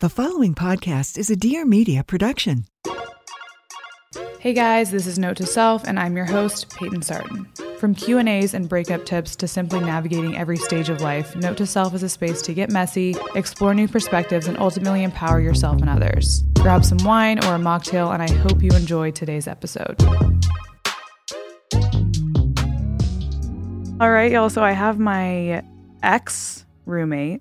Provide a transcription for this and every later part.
The following podcast is a Dear Media production. Hey guys, this is Note to Self, and I'm your host, Payton Sartain. From Q and A's and breakup tips to simply navigating every stage of life, Note to Self is a space to get messy, explore new perspectives, and ultimately empower yourself and others. Grab some wine or a mocktail, and I hope you enjoy today's episode. All right, y'all. So I have my ex roommate,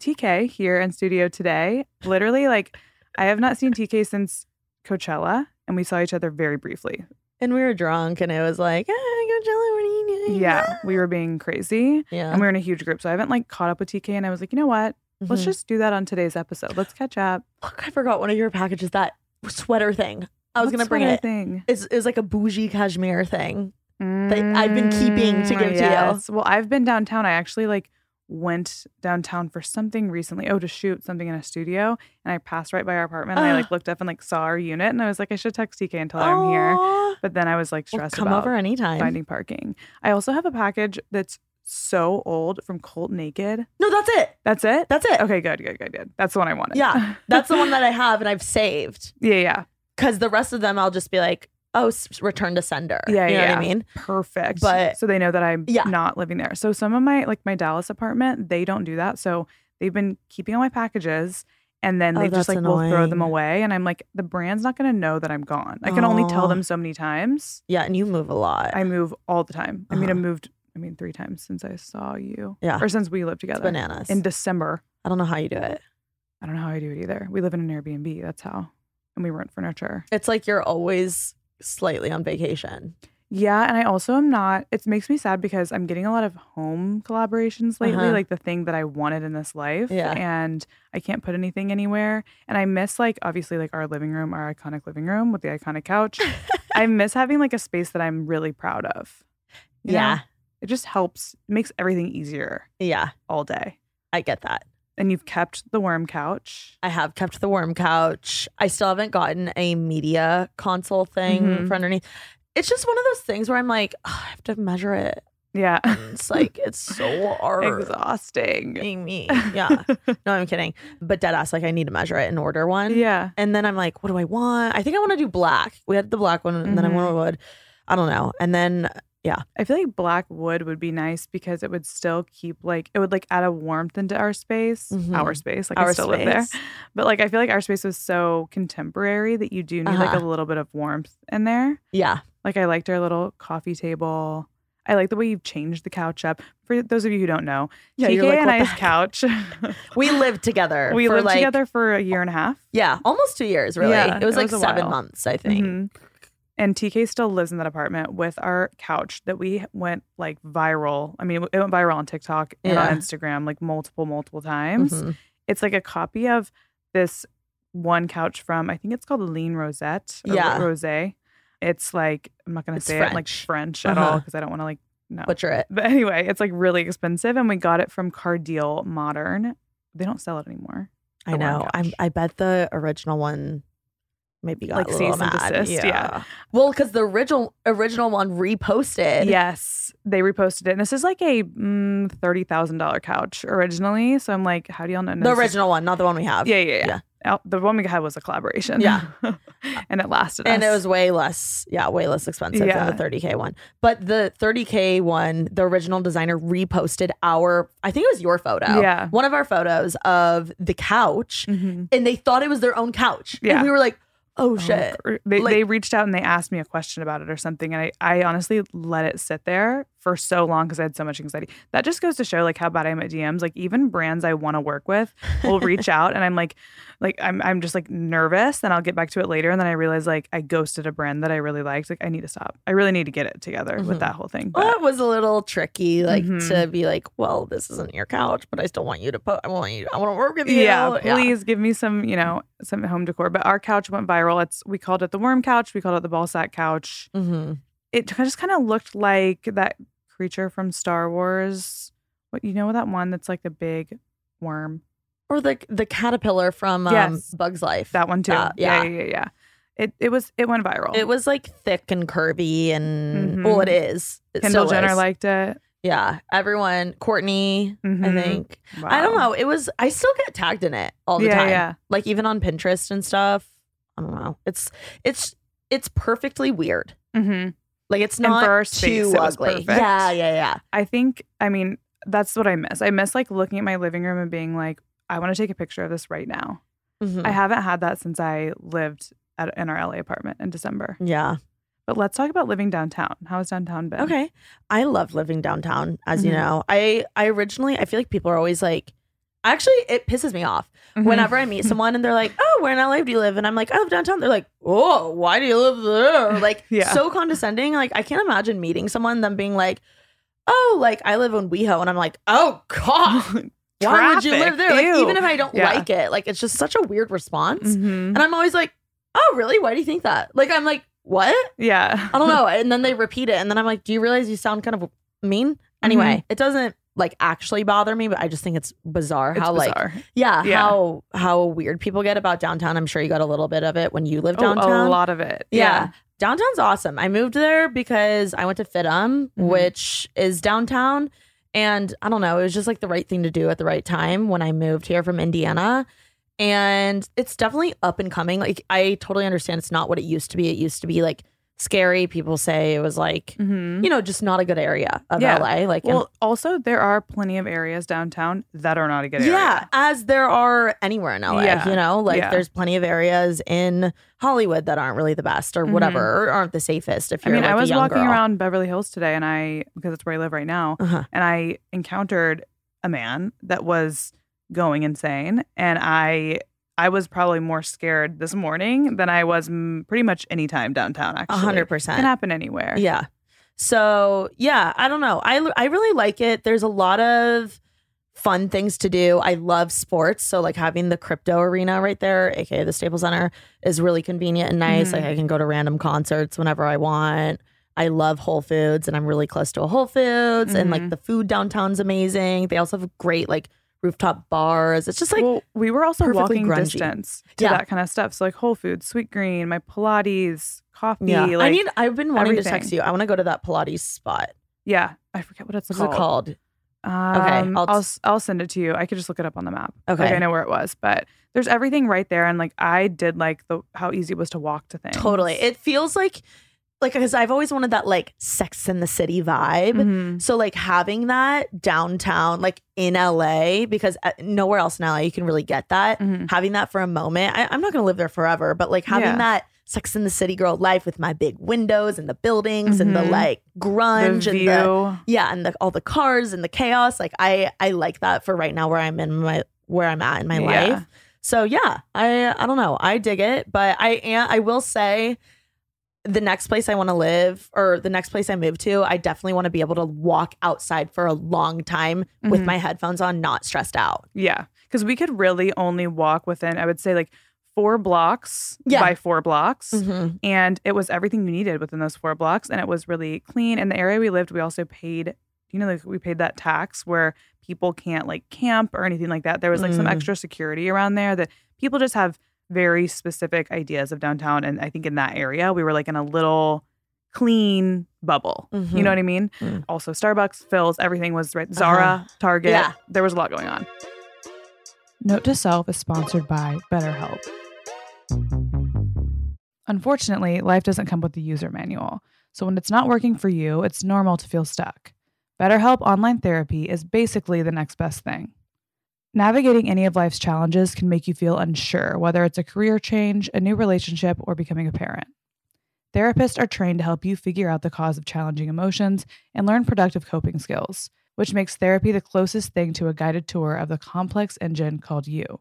TK, here in studio today. Literally, like, I have not seen TK since Coachella, and we saw each other very briefly. And we were drunk, and it was like, ah, Coachella, what are you doing? Yeah, we were being crazy, Yeah. and we were in a huge group. So I haven't like caught up with TK, and I was like, you know what? Let's Mhm. just do that on today's episode. Let's catch up. Look, I forgot one of your packages, that sweater thing. I was going to bring it. Thing. It's, it's like a bougie cashmere thing. that I've been keeping to Mm, give to you. Well, I've been downtown. I actually like went downtown for something recently. Oh, to shoot something in a studio, and I passed right by our apartment. and I like looked up and like saw our unit, and I was like, I should text TK and tell her I'm here. But then I was like Well, stressed come about over anytime. finding parking. I also have a package that's so old from Colt Naked. No, that's it. That's it. That's it. Okay, good, good, good, good. That's the one I wanted. Yeah, that's the one that I have and I've saved. yeah, yeah, Because the rest of them, I'll just be like, oh, s- return to sender. yeah, You know yeah. what I mean? Perfect. But- so they know that I'm Yeah. not living there. So some of my like my Dallas apartment, they don't do that. So they've been keeping all my packages. And then Oh, they just like will throw them away, and I'm like, the brand's not gonna know that I'm gone. I can only tell them so many times. Yeah, and you move a lot. I move all the time. I mean, I Uh-huh. moved. I mean, three times since I saw you. Yeah. or since we lived It's together bananas. in December. I don't know how you do it. I don't know how I do it either. We live in an Airbnb. That's how. And we rent furniture. It's like you're always slightly on vacation. Yeah. And I also am not, it makes me sad because I'm getting a lot of home collaborations lately, Uh-huh. like the thing that I wanted in this life. Yeah. And I can't put anything anywhere. And I miss, like, obviously, like our living room, our iconic living room with the iconic couch. I miss having like a space that I'm really proud of. you know? Yeah. It just helps, makes everything easier Yeah, all day. I get that. And you've kept the worm couch. I have kept the worm couch. I still haven't gotten a media console thing Mhm. for underneath. It's just one of those things where I'm like, "Oh, I have to measure it. Yeah. It's like it's so hard. Exhausting. Me, yeah. No, I'm kidding. But dead ass, like I need to measure it and order one. Yeah. And then I'm like, what do I want? I think I want to do black. We had the black one, and then I Mhm. want wood. I don't know. And then I feel like black wood would be nice because it would still keep like it would like add a warmth into our space, Mhm. our space. Like I our still live there, but like I feel like our space was so contemporary that you do need like Uh-huh. a little bit of warmth in there. Yeah. Like I liked our little coffee table. I like the way you've changed the couch up. For those of you who don't know, Yeah, TK you're like, and I's couch. We lived together. we lived like, together for a year and a half. Yeah, almost two years, really. Yeah, it was it like was seven while. months, I think. Mhm. And TK still lives in that apartment with our couch that we went like viral. I mean, it went viral on TikTok and Yeah. on Instagram like multiple, multiple times. Mhm. It's like a copy of this one couch from, I think it's called Ligne Roset or Yeah. Rose. It's like, I'm not going to say it like French. French at all Uh-huh. because I don't want to like, no. Butcher it. But anyway, it's like really expensive and we got it from Kardiel Modern. They don't sell it anymore. I know. I'm. I bet the original one maybe got Like a little and mad. desist, yeah. Well, because the original original one reposted. Yes, they reposted it. And this is like a mm, $30,000 couch originally. So I'm like, how do y'all know? The original one, not the one we have. Yeah, yeah, yeah. Yeah. The one we had was a collaboration. Yeah. and it lasted and us. it was way less, yeah, way less expensive Yeah. than the 30k one. But the 30k one, the original designer reposted our, I think it was your photo, Yeah. one of our photos of the couch, Mhm. and they thought it was their own couch. Yeah. and we were like, oh Oh, shit. They, Like- they reached out and they asked me a question about it or something. And I, I honestly let it sit there for so long because I had so much anxiety. That just goes to show like how bad I am at DMs. Like even brands I want to work with will reach out and I'm like, like I'm, I'm just like nervous. Then I'll get back to it later. And then I realize like I ghosted a brand that I really liked. Like I need to stop. I really need to get it together Mhm. with that whole thing. Well, it was a little tricky, like Mhm. to be like, well, this isn't your couch, but I still want you to put. I want you. I want to work with you. yeah, please give me some, you know, some home decor. But our couch went viral. It's we called it the worm couch. We called it the ball sack couch. hmm it just kind of looked like that creature from Star Wars. What you know that one that's like the big worm? Or the the caterpillar from um, Yes. Bugs Life. That one too. Uh, yeah, yeah. yeah, yeah. It it was it went viral. It was like thick and curvy, and Mhm. well, it is. It Kendall Jenner is. liked it. Yeah, everyone. Courtney, I Mhm. think. I don't know. It was. I still get tagged in it all the Yeah, time. yeah. Like even on Pinterest and stuff. I don't know. It's it's it's perfectly weird. Mhm. Like it's not for our space, too ugly. Yeah, yeah, yeah. I think I mean that's what I miss. I miss like looking at my living room and being like, I want to take a picture of this right now. Mhm. I haven't had that since I lived at in our LA apartment in December. yeah. But let's talk about living downtown. How has downtown been? Okay. I love living downtown, as you Mhm. know. I I originally I feel like people are always like actually it pisses me off Mhm. whenever I meet someone and they're like, Oh, where in LA do you live? And I'm like, I live downtown. They're like, Oh, why do you live there? Like Yeah. so condescending. Like I can't imagine meeting someone them being like, Oh, like I live in WeHo and I'm like, Oh God. Why would you live there? Like, Ew. even if I don't Yeah. like it, like it's just such a weird response. Mhm. And I'm always like, Oh, really? Why do you think that? Like I'm like, What? Yeah. I don't know. And then they repeat it. And then I'm like, do you realize you sound kind of mean? Anyway, Mm-hmm. it doesn't like actually bother me, but I just think it's bizarre It's how like yeah, Yeah. how how weird people get about downtown. I'm sure you got a little bit of it when you lived Oh, downtown. a lot of it. Yeah. Downtown's awesome. I moved there because I went to FIDM, Mhm. which is downtown. And I don't know, it was just like the right thing to do at the right time when I moved here from Indiana. And it's definitely up and coming. Like, I totally understand it's not what it used to be. It used to be like scary. People say it was like, hmm you know, just not a good area of Yeah. LA. Like, and- Well, also there are plenty of areas downtown that are not a good area. yeah, as there are anywhere in LA, Yeah. you know, like Yeah. there's plenty of areas in Hollywood that aren't really the best or Mhm. whatever, or aren't the safest if you're mean, like I was walking girl. around Beverly Hills today, and I because it's where I live right now, Uh-huh. and I encountered a man that was going insane, and I I was probably more scared this morning than I was mm, pretty much any time downtown. Actually, hundred can percent. happen anywhere. Yeah. So yeah, I don't know. I I really like it. There's a lot of fun things to do. I love sports, so like having the crypto arena right there, aka the Staples Center, is really convenient and nice. Mhm. Like I can go to random concerts whenever I want. I love Whole Foods, and I'm really close to a Whole Foods, and like Mhm. the food downtown's amazing. They also have great like rooftop bars. It's just like well, we were also walking grungy. distance to Yeah. that kind of stuff. So like Whole Foods, Sweetgreen, my Pilates, coffee. yeah. Like, I need. I've been wanting to text you. I want to go to that Pilates spot. yeah, I forget what it's What's called. it called? Um, I'll I'll t- s- I'll send it to you. I could just look it up on the map. Okay. like I know where it was, but there's everything right there, and like I did like the how easy it was to walk to things. Totally. It feels like like because I've always wanted that like Sex in the City vibe. Mhm. So like having that downtown, like in LA, because uh, nowhere else in LA you can really get that. Mhm. Having that for a moment, I, I'm not gonna live there forever, but like having Yeah. that Sex in the City girl life with my big windows and the buildings and the Mhm. like grunge the and the yeah and the, all the cars and the chaos. Like I I like that for right now where I'm in my where I'm at in my Yeah. life. So yeah, I I don't know. I dig it, but I am I will say the next place I want to live or the next place I move to, I definitely want to be able to walk outside for a long time with Mhm. my headphones on, not stressed out. Yeah, because we could really only walk within I would say like four blocks Yeah. by four blocks. Mm-hmm. and it was everything you needed within those four blocks and it was really clean and the area we lived we also paid you know like we paid that tax where people can't like camp or anything like that there was like some Mm. extra security around there that people just have very specific ideas of downtown and i think in that area we were like in a little clean bubble you Mhm. know what i mean Mm. also starbucks phil's everything was right zara Uh-huh. target Yeah. there was a lot going on note to self is sponsored by betterhelp Unfortunately, life doesn't come with a user manual. So when it's not working for you, it's normal to feel stuck. BetterHelp Online Therapy is basically the next best thing. Navigating any of life's challenges can make you feel unsure, whether it's a career change, a new relationship, or becoming a parent. Therapists are trained to help you figure out the cause of challenging emotions and learn productive coping skills, which makes therapy the closest thing to a guided tour of the complex engine called you.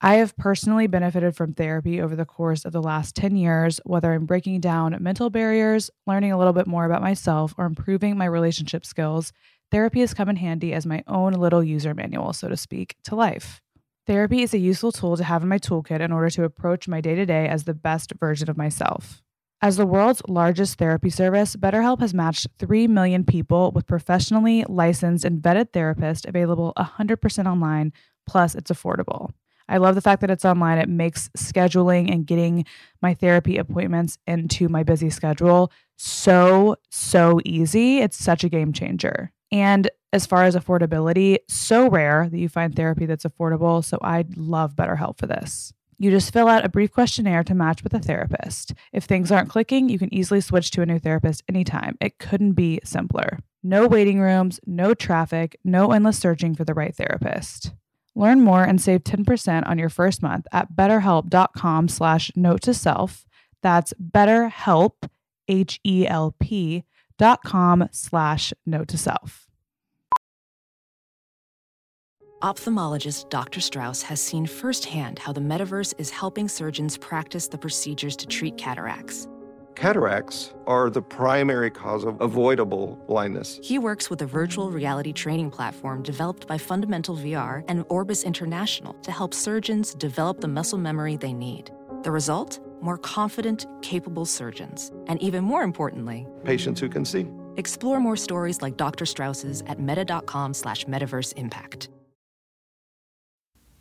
I have personally benefited from therapy over the course of the last 10 years, whether I'm breaking down mental barriers, learning a little bit more about myself, or improving my relationship skills. Therapy has come in handy as my own little user manual, so to speak, to life. Therapy is a useful tool to have in my toolkit in order to approach my day to day as the best version of myself. As the world's largest therapy service, BetterHelp has matched 3 million people with professionally licensed and vetted therapists available 100% online, plus it's affordable. I love the fact that it's online. It makes scheduling and getting my therapy appointments into my busy schedule so, so easy. It's such a game changer. And as far as affordability, so rare that you find therapy that's affordable. So I love BetterHelp for this. You just fill out a brief questionnaire to match with a therapist. If things aren't clicking, you can easily switch to a new therapist anytime. It couldn't be simpler. No waiting rooms, no traffic, no endless searching for the right therapist. Learn more and save 10% on your first month at betterhelp.com slash note to self. That's betterhelp, H-E-L-P dot com slash note to self. Ophthalmologist Dr. Strauss has seen firsthand how the metaverse is helping surgeons practice the procedures to treat cataracts. Cataracts are the primary cause of avoidable blindness. He works with a virtual reality training platform developed by Fundamental VR and Orbis International to help surgeons develop the muscle memory they need. The result? More confident, capable surgeons. And even more importantly, Patients who can see. explore more stories like Dr. Strauss's at meta.com slash metaverse impact.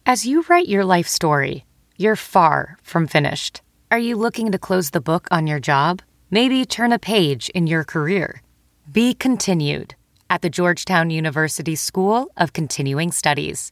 As you write your life story, you're far from finished. Are you looking to close the book on your job? Maybe turn a page in your career? Be continued at the Georgetown University School of Continuing Studies.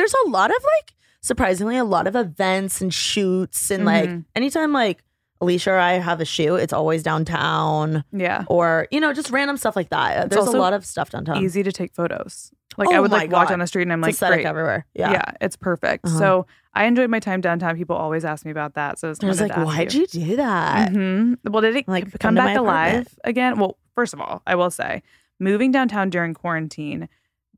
There's a lot of like surprisingly a lot of events and shoots and like Mhm. anytime like Alicia or I have a shoot, it's always downtown Yeah. or you know just random stuff like that. It's There's a lot of stuff downtown. Easy to take photos. Like Oh I would like walk down the street and I'm It's like, great. everywhere. Yeah. Yeah, it's perfect. Uh-huh. So I enjoyed my time downtown. People always ask me about that. So I, I was like, why'd you do that? hmm Well, did it Like, like come come back alive again? Well, first of all, I will say, moving downtown during quarantine,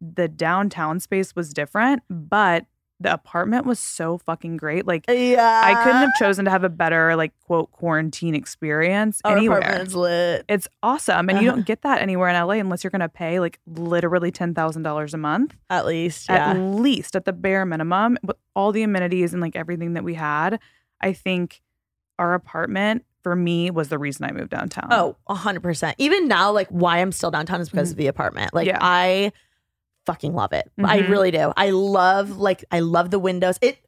the downtown space was different, but the apartment was so fucking great. Like Yeah. I couldn't have chosen to have a better like quote quarantine experience Our anywhere. apartment's lit. It's awesome, and you Uh-huh. don't get that anywhere in LA unless you're going to pay like literally ten thousand dollars a month At least. at least at the bare minimum with all the amenities and like everything that we had i think our apartment for me was the reason i moved downtown Oh, a hundred percent. Even now, like why I'm still downtown is because of the apartment. Like Yeah. I fucking love it. I Mhm. really do. I love like I love the windows. It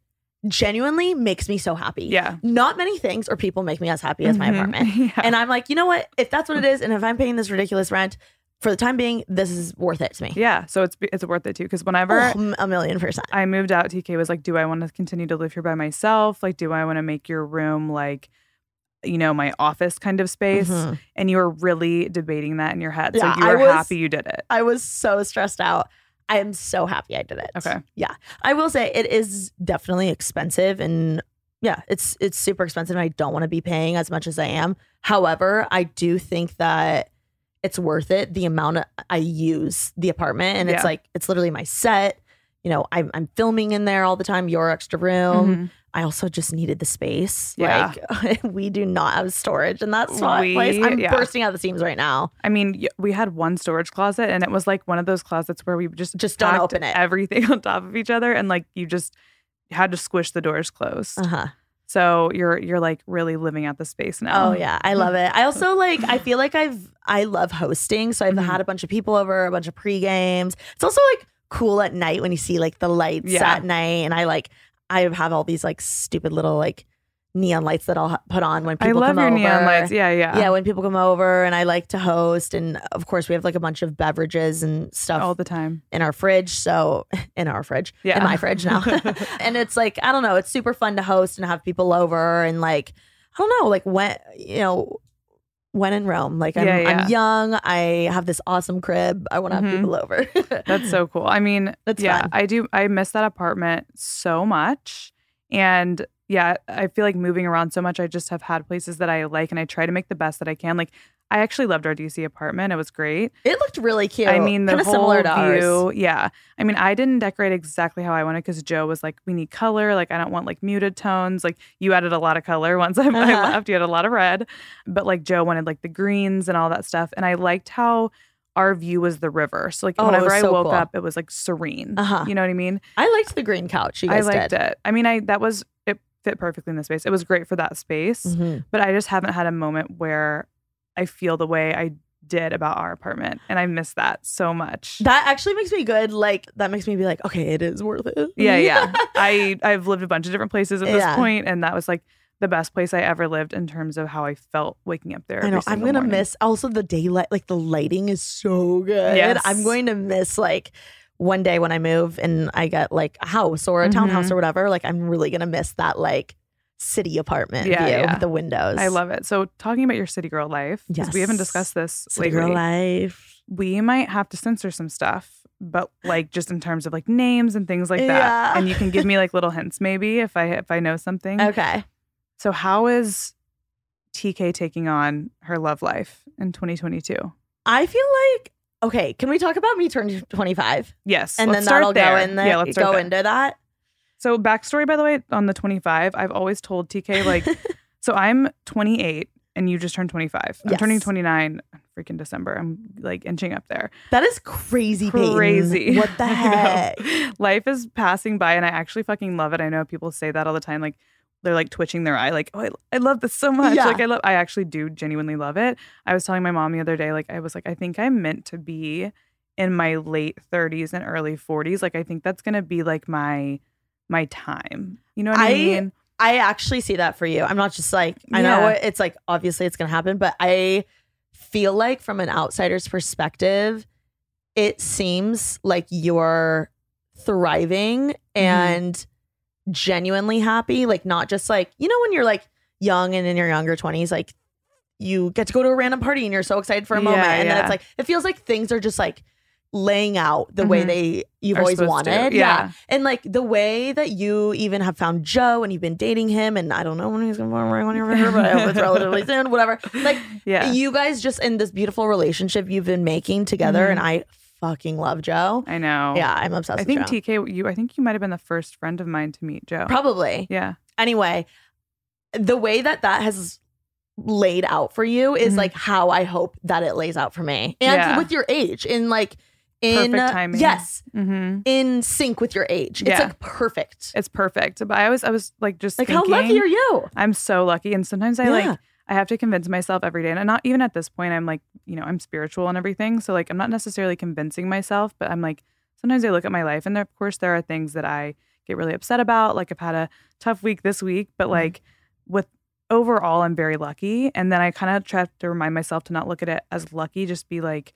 genuinely makes me so happy. yeah Not many things or people make me as happy as my Mhm. apartment. yeah. And I'm like, you know what? If that's what it is, and if I'm paying this ridiculous rent, for the time being, this is worth it to me. yeah so it's it's worth it too because whenever Oh, a million percent. i moved out tk was like do i want to continue to live here by myself like do i want to make your room like you know my office kind of space Mhm. and you were really debating that in your head Yeah, so you I were was- happy you did it I was so stressed out. I am so happy I did it. Okay. Yeah. I will say it is definitely expensive and yeah, it's it's super expensive and I don't want to be paying as much as I am. However, I do think that it's worth it the amount of, I use the apartment. And Yeah. it's like, it's literally my set. You know, I'm, I'm filming in there all the time, your extra room. Mhm. I also just needed the space. Yeah. Like, we do not have storage in that spot We- place. I'm yeah. bursting out the seams right now. I mean, we had one storage closet, and it was like one of those closets where we just Just don't open it. everything on top of each other, and like you just had to squish the doors closed. Uh huh. So you're you're like really living out the space now. Oh yeah, I love it. I also like I feel like I've I love hosting, so I've Mhm. had a bunch of people over, a bunch of pre games. It's also like cool at night when you see like the lights Yeah. at night, and I like I have all these like stupid little like neon lights that I'll put on when I people love come your over. neon lights. Yeah, yeah, Yeah, when people come over, and I like to host, and of course we have like a bunch of beverages and stuff all the time. in our fridge. So in our fridge, Yeah. in my fridge now. and it's like, I don't know, it's super fun to host and have people over and like, I don't know, like when, you know, when in Rome, like I'm, Yeah, yeah. I'm young, I have this awesome crib. I want to Mhm. have people over. That's so cool. I mean, That's yeah, fun. I do. I miss that apartment so much, and yeah, I feel like moving around so much. I just have had places that I like, and I try to make the best that I can. Like, I actually loved our DC apartment. It was great. It looked really cute. I mean, the Kinda whole similar to ours. view. Yeah. I mean, I didn't decorate exactly how I wanted because Joe was like, "We need color. Like, I don't want like muted tones. Like, you added a lot of color once I, I Uh-huh. left. You had a lot of red, but like Joe wanted like the greens and all that stuff. And I liked how our view was the river. So like, Oh, whenever was I woke cool. up, it was like serene. Uh-huh. You know what I mean? I liked the green couch you I liked did. it. I mean, I that was fit perfectly in the space. It was great for that space, Mhm. but I just haven't had a moment where I feel the way I did about our apartment, and I miss that so much. That actually makes me good. Like that makes me be like, okay, it is worth it. yeah, yeah. I I've lived a bunch of different places at this Yeah. point, and that was like the best place I ever lived in terms of how I felt waking up there. I know. I'm gonna morning. miss also the daylight. Like the lighting is so good. Yes. I'm going to miss like one day when I move and I get like a house or a townhouse Mhm. or whatever. Like I'm really gonna miss that like city apartment Yeah, view yeah. with the windows. I love it. So talking about your city girl life, because we haven't discussed this city lately. girl life. we might have to censor some stuff, but like just in terms of like names and things like that. Yeah. And you can give me like little hints maybe if I if I know something. Okay. So how is TK taking on her love life in 2022? I feel like okay. Can we talk about me turning 25 Yes. and let's then start that'll there. go in there. Yeah, let's go there. into that. So backstory by the way, on the 25, I've always told TK like so I'm 28 and you just turned 25. I'm Yes. turning 29 freaking December. I'm like inching up there. That is crazy. Payton. crazy. What the heck? Life is passing by, and I actually fucking love it. I know people say that all the time, like they're like twitching their eye, like, "Oh, I, I love this so much." Yeah. Like I love, I actually do genuinely love it. I was telling my mom the other day, like I was like, I think I'm meant to be in my late 30s and early 40s. Like I think that's gonna be like my my time. You know what I, I- mean? I actually see that for you. I'm not just like I know it's like obviously it's gonna happen, but I feel like from an outsider's perspective, it seems like you're thriving Mm-hmm. and genuinely happy. Like not just like you know when you're like young and in your younger 20s, like you get to go to a random party and you're so excited for a moment, Yeah, and then it's like it feels like things are just like laying out the way Mhm. they you've Are always wanted. Yeah. And like the way that you even have found Joe and you've been dating him, and I don't know when he's gonna bring on your finger, but I hope it's relatively soon, whatever. Like Yeah. you guys just in this beautiful relationship you've been making together, Mhm. and I fucking love Joe. I know. Yeah, I'm obsessed I think Joe. TK, you. I think you might have been the first friend of mine to meet Joe. Probably. Yeah. Anyway, the way that that has laid out for you is Mhm. like how I hope that it lays out for me, and Yeah. with your age, in like in Perfect timing. yes, Mm-hmm. in sync with your age. It's like perfect. It's perfect. But I was, I was like, just Like how lucky are you? I'm so lucky. And sometimes I Yeah. like, I have to convince myself every day. And not even at this point, I'm like, you know, I'm spiritual and everything. So like, I'm not necessarily convincing myself, but I'm like, sometimes I look at my life and there, of course, there are things that I get really upset about. Like I've had a tough week this week, but Mm-hmm. like with overall, I'm very lucky. And then I kind of try to remind myself to not look at it as lucky, just be like,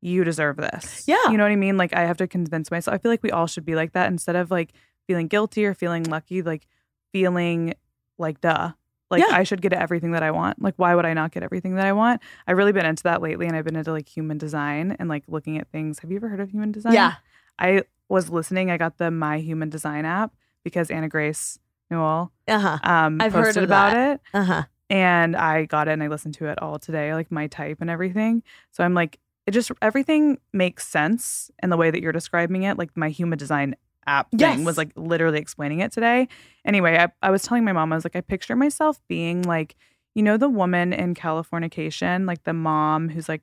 you deserve this. Yeah. You know what I mean? Like I have to convince myself. I feel like we all should be like that instead of like feeling guilty or feeling lucky, like feeling like duh. Like Yeah. I should get everything that I want. Like why would I not get everything that I want? I've really been into that lately and I've been into like human design and like looking at things. Have you ever heard of human design? Yeah. I was listening. I got the My Human Design app because Anna Grace Newell Uh huh. um I've heard posted of about that. it. Uh huh. And I got it and I listened to it all today, like my type and everything. So I'm like, it just everything makes sense in the way that you're describing it. Like my human design app thing Yes. was like literally explaining it today. Anyway, I, I was telling my mom, I was like, I picture myself being like, you know, the woman in Californication, like the mom who's like,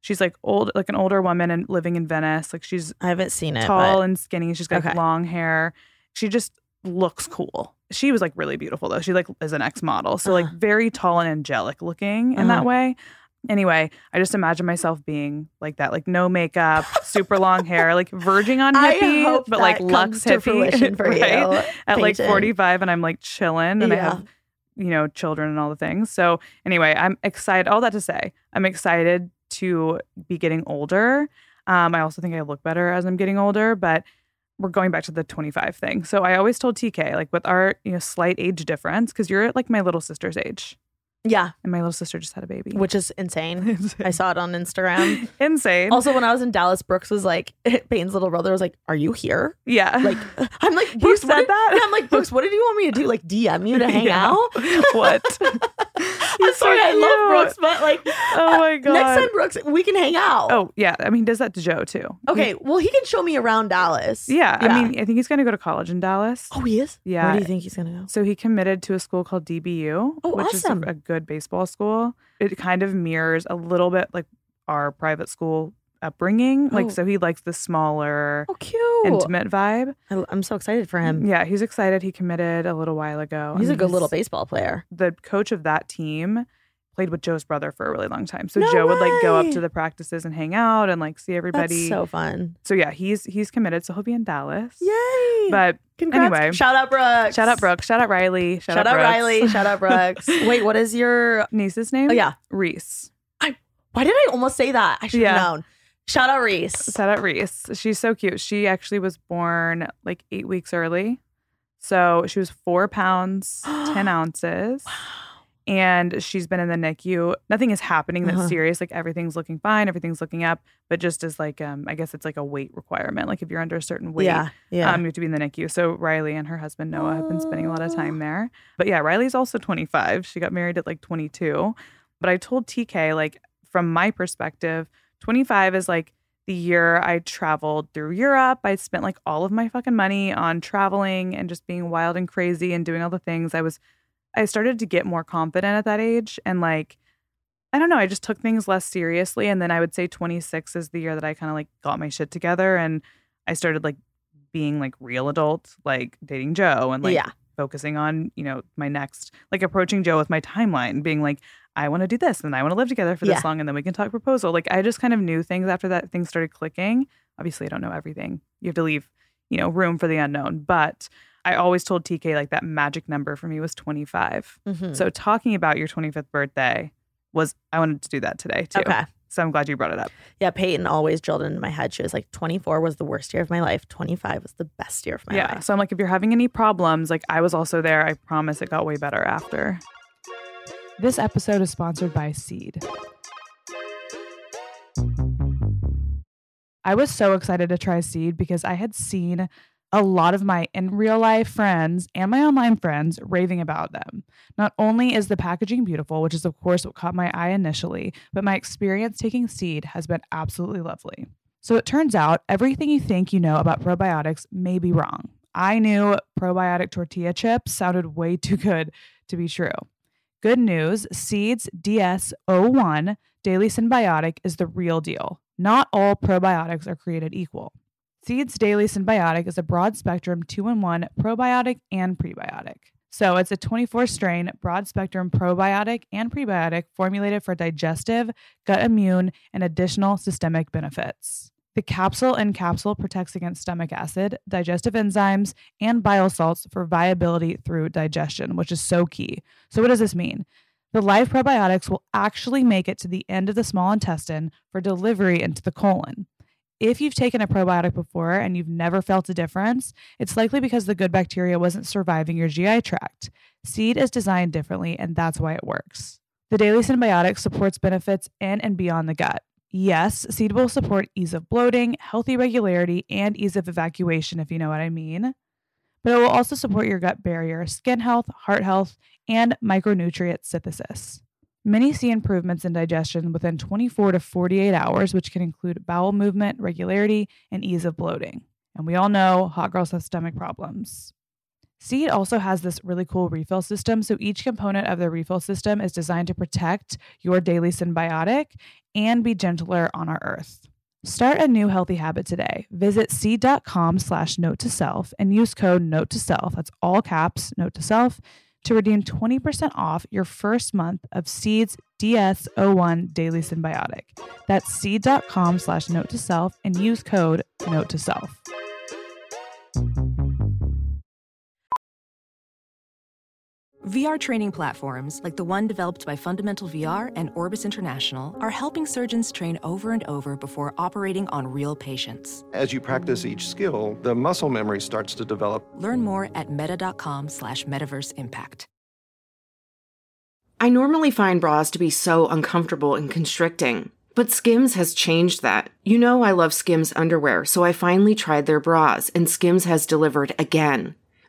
she's like old, like an older woman and living in Venice. Like she's I haven't seen it. tall but- and skinny. She's got Okay. long hair. She just looks cool. She was like really beautiful though. She like is an ex model, so like Uh-huh. very tall and angelic looking in that Uh-huh. way. Anyway, I just imagine myself being like that, like no makeup, super long hair, like verging on I hippie, hope but like that Lux comes to hippie, fruition for you, right? At like Payton. 45, and I'm like chilling, and I Yeah. have you know children and all the things. So anyway, I'm excited. All that to say, I'm excited to be getting older. Um, I also think I look better as I'm getting older, but we're going back to the 25 thing. So I always told TK, like with our you know slight age difference, because you're at like my little sister's age, Yeah, and my little sister just had a baby, which is insane. I saw it on Instagram. insane. Also, when I was in Dallas, Brooks was like, Payne's little brother was like, "Are you here?" yeah, Like, I'm like, Brooks, said did- that? Yeah, I'm like, Brooks, what did you want me to do? Like, DM you to hang Yeah. out? what? I'm sorry, I love Brooks, but like, Oh uh, my god. next time, Brooks, we can hang out. Oh yeah, I mean, he does that to Joe too. okay. Well, he can show me around Dallas. Yeah, I mean, I think he's going to go to college in Dallas. oh, he is. Yeah. Where do you think he's gonna go? So he committed to a school called DBU, Oh, which awesome. is a, a good baseball school. It kind of mirrors a little bit like our private school upbringing. Like, Oh. so he likes the smaller, Oh, cute. intimate vibe. I'm so excited for him. Yeah, he's excited. He committed a little while ago. He's a good little baseball player. The coach of that team played with Joe's brother for a really long time. So No Joe would like go up to the practices and hang out and like see everybody. That's so fun. so yeah, he's he's committed. So he'll be in Dallas. Yay. But Congrats. anyway. shout out Brooks. shout out Brooke. Shout out Riley. Shout, Shout, out, Brooks. Riley. Shout out Brooks. Wait, what is your? Niece's name? Oh yeah. Reese. I why did I almost say that? I should have Yeah. known. Shout out Reese. Shout out Reese. She's so cute. She actually was born like eight weeks early. So she was four pounds, 10 ounces. And she's been in the NICU. Nothing is happening that's Uh-huh. serious. Like everything's looking fine, everything's looking up. But just as like, um, I guess it's like a weight requirement. Like if you're under a certain weight, Yeah, yeah. um, you have to be in the NICU. So Riley and her husband Noah have been spending a lot of time there. But yeah, Riley's also 25. She got married at like 22. But I told TK, like, from my perspective, 25 is like the year I traveled through Europe. I spent like all of my fucking money on traveling and just being wild and crazy and doing all the things. I was, I started to get more confident at that age. And like, I don't know, I just took things less seriously. And then I would say 26 is the year that I kind of like got my shit together and I started like being like real adult, like dating Joe and like Yeah. focusing on, you know, my next, like approaching Joe with my timeline, being like, I want to do this and I want to live together for this Yeah. long and then we can talk proposal. Like I just kind of knew things after that things started clicking. Obviously, I don't know everything. You have to leave, you know, room for the unknown. But I always told TK like that magic number for me was 25. Mhm. So talking about your 25th birthday was I wanted to do that today too. Okay. So I'm glad you brought it up. Yeah, Payton always drilled into my head. She was like, 24 was the worst year of my life. 25 was the best year of my yeah. life. So I'm like, if you're having any problems, like I was also there. I promise it got way better after. This episode is sponsored by Seed. I was so excited to try Seed because I had seen a lot of my in real life friends and my online friends raving about them. Not only is the packaging beautiful, which is, of course, what caught my eye initially, but my experience taking Seed has been absolutely lovely. So it turns out everything you think you know about probiotics may be wrong. I knew probiotic tortilla chips sounded way too good to be true. Good news Seeds DS01 Daily Synbiotic is the real deal. Not all probiotics are created equal. Seeds Daily Synbiotic is a broad spectrum 2 in 1 probiotic and prebiotic. So it's a 24 strain broad spectrum probiotic and prebiotic formulated for digestive, gut immune, and additional systemic benefits. The capsule and capsule protects against stomach acid, digestive enzymes, and bile salts for viability through digestion, which is so key. So, what does this mean? The live probiotics will actually make it to the end of the small intestine for delivery into the colon. If you've taken a probiotic before and you've never felt a difference, it's likely because the good bacteria wasn't surviving your GI tract. Seed is designed differently, and that's why it works. The Daily Synbiotic supports benefits in and beyond the gut. Yes, seed will support ease of bloating, healthy regularity, and ease of evacuation, if you know what I mean. but it will also support your gut barrier, skin health, heart health, and micronutrient synthesis. Many see improvements in digestion within 24 to 48 hours, which can include bowel movement, regularity, and ease of bloating. And we all know hot girls have stomach problems. Seed also has this really cool refill system. So each component of the refill system is designed to protect your daily synbiotic and be gentler on our earth. Start a new healthy habit today. Visit seed.com slash note to self and use code note to self. That's all caps, note to self, to redeem 20% off your first month of Seed's DS01 Daily Synbiotic. That's seed.com slash note to self and use code note to self. VR training platforms, like the one developed by Fundamental VR and Orbis International, are helping surgeons train over and over before operating on real patients. As you practice each skill, the muscle memory starts to develop. Learn more at meta.com slash metaverse impact. I normally find bras to be so uncomfortable and constricting, but Skims has changed that. You know I love Skims underwear, so I finally tried their bras, and Skims has delivered again.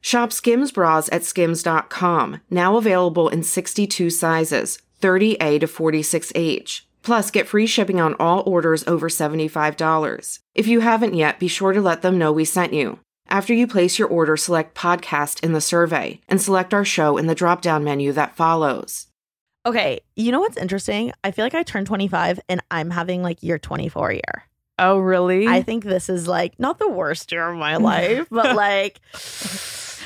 Shop Skims bras at skims.com, now available in 62 sizes, 30A to 46H. Plus, get free shipping on all orders over $75. If you haven't yet, be sure to let them know we sent you. After you place your order, select podcast in the survey and select our show in the drop down menu that follows. Okay, you know what's interesting? I feel like I turned 25 and I'm having like year 24 year. Oh, really? I think this is like not the worst year of my life, but like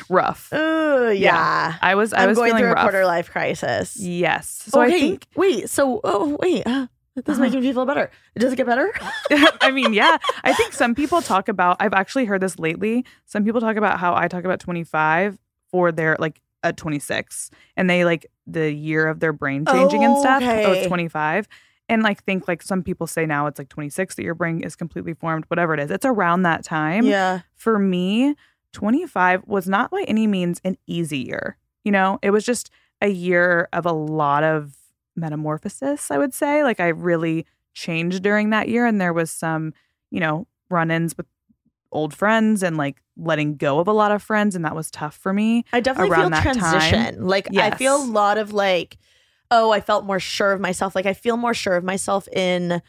rough. Uh, yeah. I was I I'm was going through rough. a quarter life crisis. Yes. So okay, I think wait. So, oh, wait. Uh, this is making me feel better. Does it get better? I mean, yeah. I think some people talk about I've actually heard this lately. Some people talk about how I talk about 25 for their like at 26 and they like the year of their brain changing and stuff. Oh, Okay. it's 25. And like think like some people say now it's like 26 that your brain is completely formed, whatever it is. It's around that time. yeah. For me, 25 was not by any means an easy year. You know, it was just a year of a lot of metamorphosis, I would say. Like I really changed during that year and there was some, you know, run-ins with old friends and like letting go of a lot of friends and that was tough for me. I definitely feel that time. transition. Like I feel a lot of like, oh, I felt more sure of myself. Like I feel more sure of myself in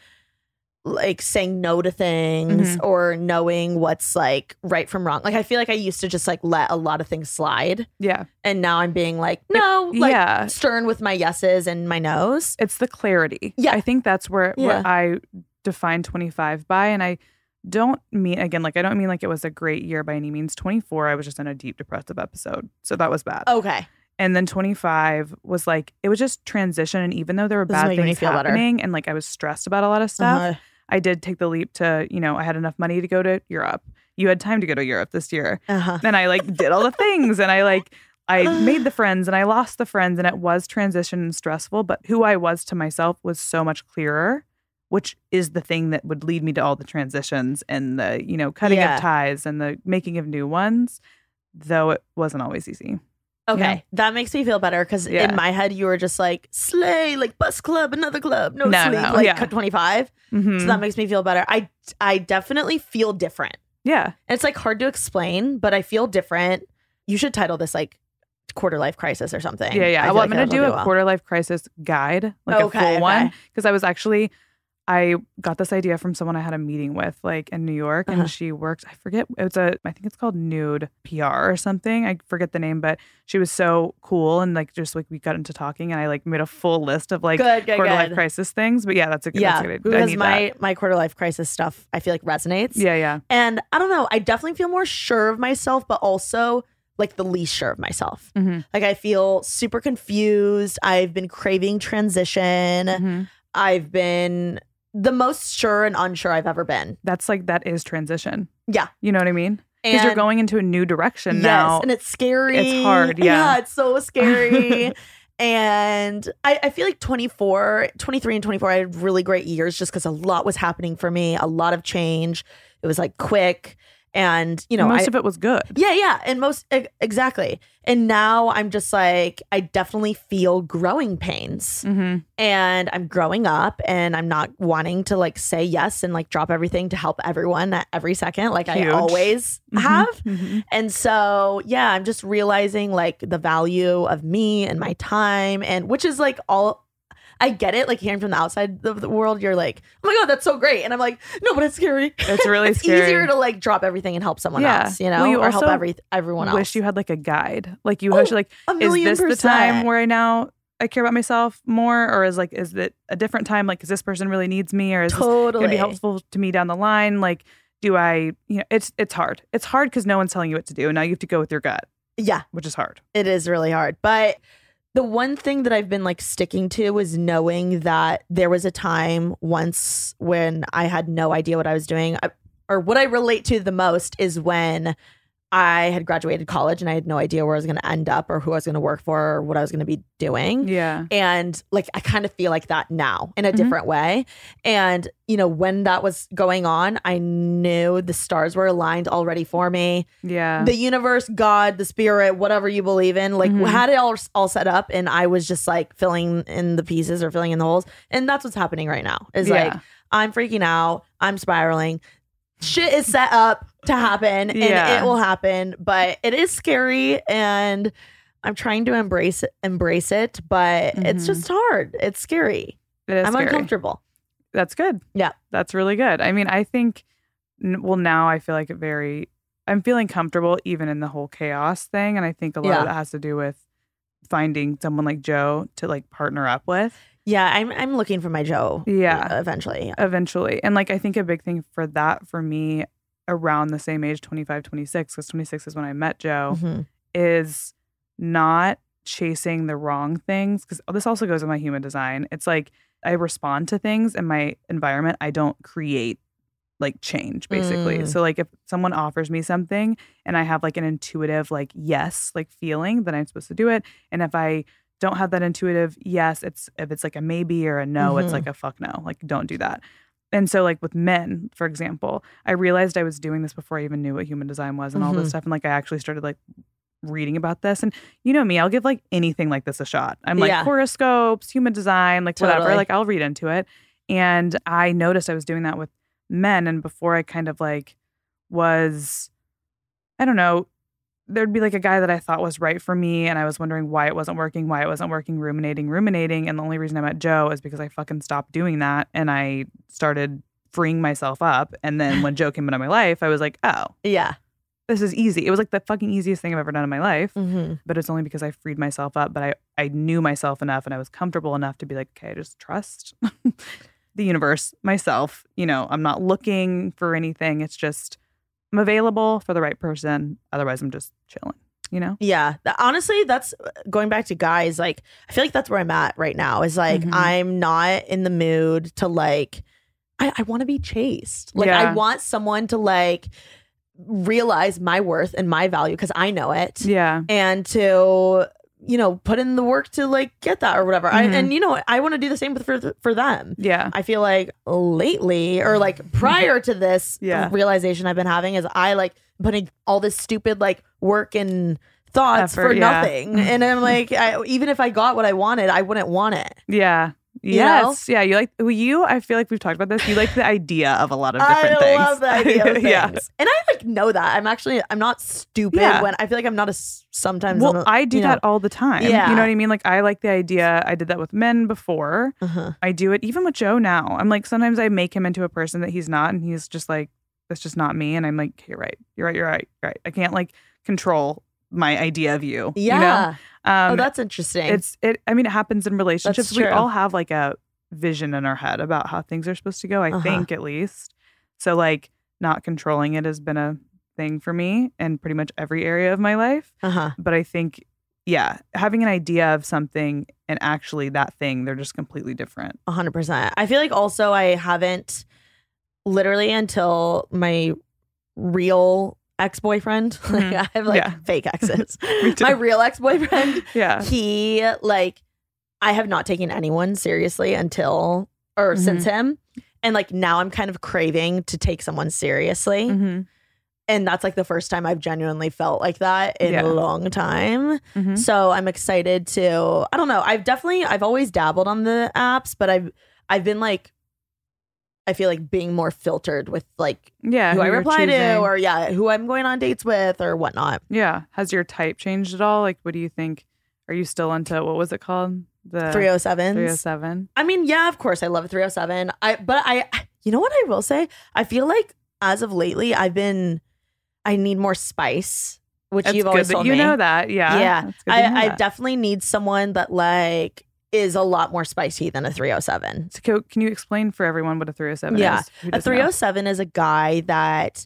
like saying no to things Mhm. or knowing what's like right from wrong. Like I feel like I used to just like let a lot of things slide. Yeah. And now I'm being like, no, like yeah. stern with my yeses and my nos. It's the clarity. Yeah. I think that's where, Yeah. where I define 25 by. And I don't mean, again, like, I don't mean like it was a great year by any means. 24, I was just in a deep depressive episode. So that was bad. Okay. And then 25 was like, it was just transition. And even though there were This bad things feel better. happening and like I was stressed about a lot of stuff, Uh-huh. I did take the leap to, you know, I had enough money to go to Europe. You had time to go to Europe this year. Uh-huh. And I like did all the things and I like I made the friends and I lost the friends and it was transition and stressful, but who I was to myself was so much clearer, which is the thing that would lead me to all the transitions and the, you know, cutting Yeah. of ties and the making of new ones, though it wasn't always easy. Okay, Yeah. that makes me feel better because Yeah. in my head you were just like slay, like bus club, another club, no, No, sleep, no, like yeah. cut twenty five. Mhm. So that makes me feel better. I I definitely feel different. yeah. And it's like hard to explain, but I feel different. You should title this like quarter life crisis or something. Yeah, yeah. Well, like I'm gonna that'll do a well. quarter life crisis guide, like Okay, a full okay. one, because I was actually I got this idea from someone I had a meeting with, like in New York, and Uh-huh. she worked. I forget it's a. I think it's called Nude PR or something. I forget the name, but she was so cool and like just like we got into talking, and I like made a full list of like Good, good, quarter life crisis things. But yeah, that's a good. Yeah, that's a good, I because need my that. my quarter life crisis stuff I feel like resonates. Yeah, yeah. And I don't know, I definitely feel more sure of myself, but also like the least sure of myself. Mhm. Like I feel super confused. I've been craving transition. Mhm. I've been the most sure and unsure I've ever been. That's like that is transition. Yeah. You know what I mean? Because you're going into a new direction yes, now. and it's scary. It's hard, yeah. it's so scary. and I, I feel like 24, 23 and 24, I had really great years just because a lot was happening for me, a lot of change. It was like quick. And, you know, most I, of it was good. yeah, yeah. And most, exactly. And now I'm just like, I definitely feel growing pains Mm-hmm. and I'm growing up and I'm not wanting to like say yes and like drop everything to help everyone at every second, like I Huge. always Mhm. have. Mhm. And so, yeah, I'm just realizing like the value of me and my time, and which is like all I get it. Like hearing from the outside of the world, you're like, oh my God, that's so great. And I'm like, no, but it's scary. It's really scary. it's scary. easier to like drop everything and help someone Yeah. else, you know, Well, you or help every everyone else. I wish you had like a guide. Like you Oh, wish like a is this the time where I now I care about myself more, or is like is it a different time? Like, is this person really needs me, or is this gonna be helpful to me down the line? Like, do I? You know, it's it's hard. It's hard because no one's telling you what to do. Now you have to go with your gut, yeah, which is hard. It is really hard. But the one thing that I've been like sticking to is knowing that there was a time once when I had no idea what I was doing. I, or what I relate to the most is when I had graduated college and I had no idea where I was going to end up or who I was going to work for or what I was going to be doing. Yeah. And like, I kind of feel like that now in a Mhm. different way. And, you know, when that was going on, I knew the stars were aligned already for me Yeah. the universe, God, the spirit, whatever you believe in, like Mhm. had it all all set up, and I was just like filling in the pieces or filling in the holes, and that's what's happening right now. Is like I'm freaking out, I'm spiraling. Shit is set up to happen, and Yeah. it will happen, but it is scary, and I'm trying to embrace it, embrace it, but it's Mhm. just hard. It's scary. It is I'm scary. uncomfortable. That's good. Yeah. That's really good. I mean, I think, well, now I feel like it very, I'm feeling comfortable even in the whole chaos thing. And I think a lot Yeah. of it has to do with finding someone like Joe to like partner up with. Yeah, I'm I'm looking for my Joe. Yeah. eventually. Eventually. And like, I think a big thing for that for me around the same age, 25, 26, because 26 is when I met Joe, Mhm. is not chasing the wrong things. Because this also goes with my human design. It's like I respond to things in my environment, I don't create like change basically. Mm. So like if someone offers me something and I have like an intuitive like yes like feeling that I'm supposed to do it and if I don't have that intuitive yes it's if it's like a maybe or a no it's Mhm. like a fuck no like don't do that. And so like with men for example, I realized I was doing this before I even knew what human design was and all Mhm. this stuff and like I actually started like reading about this and you know me I'll give like anything like this a shot. I'm like Yeah. horoscopes, human design, like whatever, like I'll read into it. And I noticed I was doing that with men and before I kind of like was I don't know, there'd be like a guy that I thought was right for me and I was wondering why it wasn't working, why it wasn't working, ruminating, ruminating, and the only reason I met Joe is because I fucking stopped doing that and I started freeing myself up and then when Joe came into my life, I was like, "Oh, Yeah. this is easy." It was like the fucking easiest thing I've ever done in my life hmm but it's only because I freed myself up. But I, I knew myself enough and I was comfortable enough to be like, okay, I just trust the universe, myself. You know, I'm not looking for anything. It's just I'm available for the right person. Otherwise, I'm just chilling. You know? Yeah. Honestly, that's uh, going back to guys. Like, I feel like that's where I'm at right now. Is like, Mhm. I'm not in the mood to like, I, I want to be chased. Like, Yeah. I want someone to like realize my worth and my value because I know it. Yeah. And to, you know, put in the work to like get that or whatever. I, Mhm. and, you know, I want to do the same for, for them. Yeah. I feel like lately or like prior to this Yeah. realization I've been having is I like putting all this stupid like work and thoughts Effort, for yeah. nothing. and I'm like, I, even if I got what I wanted, I wouldn't want it. Yeah. You know? Yes. Yeah. You like well, you, I feel like we've talked about this. You like the idea of a lot of I different things. I love the idea of things. yeah. And I like know that. I'm actually I'm not stupid Yeah. when I feel like I'm not a sometimes Well, a- I do you know. that all the time. Yeah. You know what I mean? Like I like the idea. I did that with men before. Uh-huh. I do it even with Joe now. I'm like sometimes I make him into a person that he's not and he's just like that's just not me and I'm like you're right. You're right. You're right. You're right. I can't like control my idea of you. Yeah. You know? Um oh, that's interesting. it's it I mean it happens in relationships. We all have like a vision in our head about how things are supposed to go, I Uh-huh. think at least. So like not controlling it has been a thing for me in pretty much every area of my life uh-huh. but I think, yeah, having an idea of something and actually that thing, they're just completely different. A hundred percent. I feel like also I haven't literally until my real ex boyfriend. Like I have like Mm-hmm. Yeah. fake exes. My real ex boyfriend. Yeah. He like I have not taken anyone seriously until or Mhm. since him. And like now I'm kind of craving to take someone seriously. hmm And that's like the first time I've genuinely felt like that in Yeah. a long time. Mhm. So I'm excited to I don't know. I've definitely I've always dabbled on the apps, but I've I've been like I feel like being more filtered with like Yeah. who I you're reply to or yeah, who I'm going on dates with or whatnot. Yeah. Has your type changed at all? Like, what do you think? Are you still into what was it called? The 307. 307. I mean, yeah, of course I love a 307. I but I you know what I will say? I feel like as of lately I've been I need more spice, which you've always told you me. know that. Yeah. Yeah. It's good to know I, I definitely need someone that like is a lot more spicy than a 307. So can, can you explain for everyone what a 307 Yeah. is? Who A doesn't know? 307 is a guy that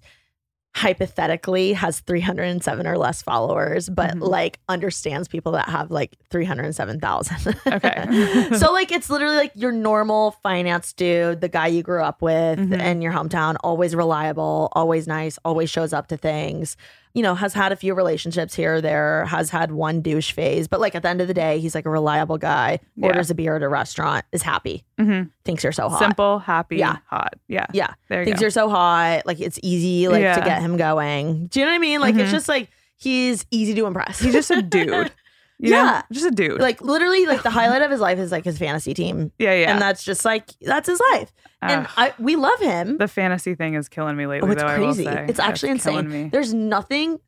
hypothetically has 307 or less followers, but Mhm. like understands people that have like 307,000. Okay. so like it's literally like your normal finance dude, the guy you grew up with Mhm. in your hometown, always reliable, always nice, always shows up to things. You know, has had a few relationships here or there, has had one douche phase, but like at the end of the day, he's like a reliable guy. Yeah. Orders a beer at a restaurant, is happy, Mhm. thinks you're so hot. Simple, happy, Yeah. hot. Yeah. Yeah. There you Thinks go. you're so hot. Like it's easy like Yeah. to get him going. Do you know what I mean? Like it's Mhm. just like he's easy to impress. He's just a dude. You know? Yeah. Just a dude. like literally like the highlight of his life is like his fantasy team. yeah, yeah. And that's just like that's his life. and I we love him. the fantasy thing is killing me lately, Oh, it's though. Crazy. It's actually killing insane. Me. There's nothing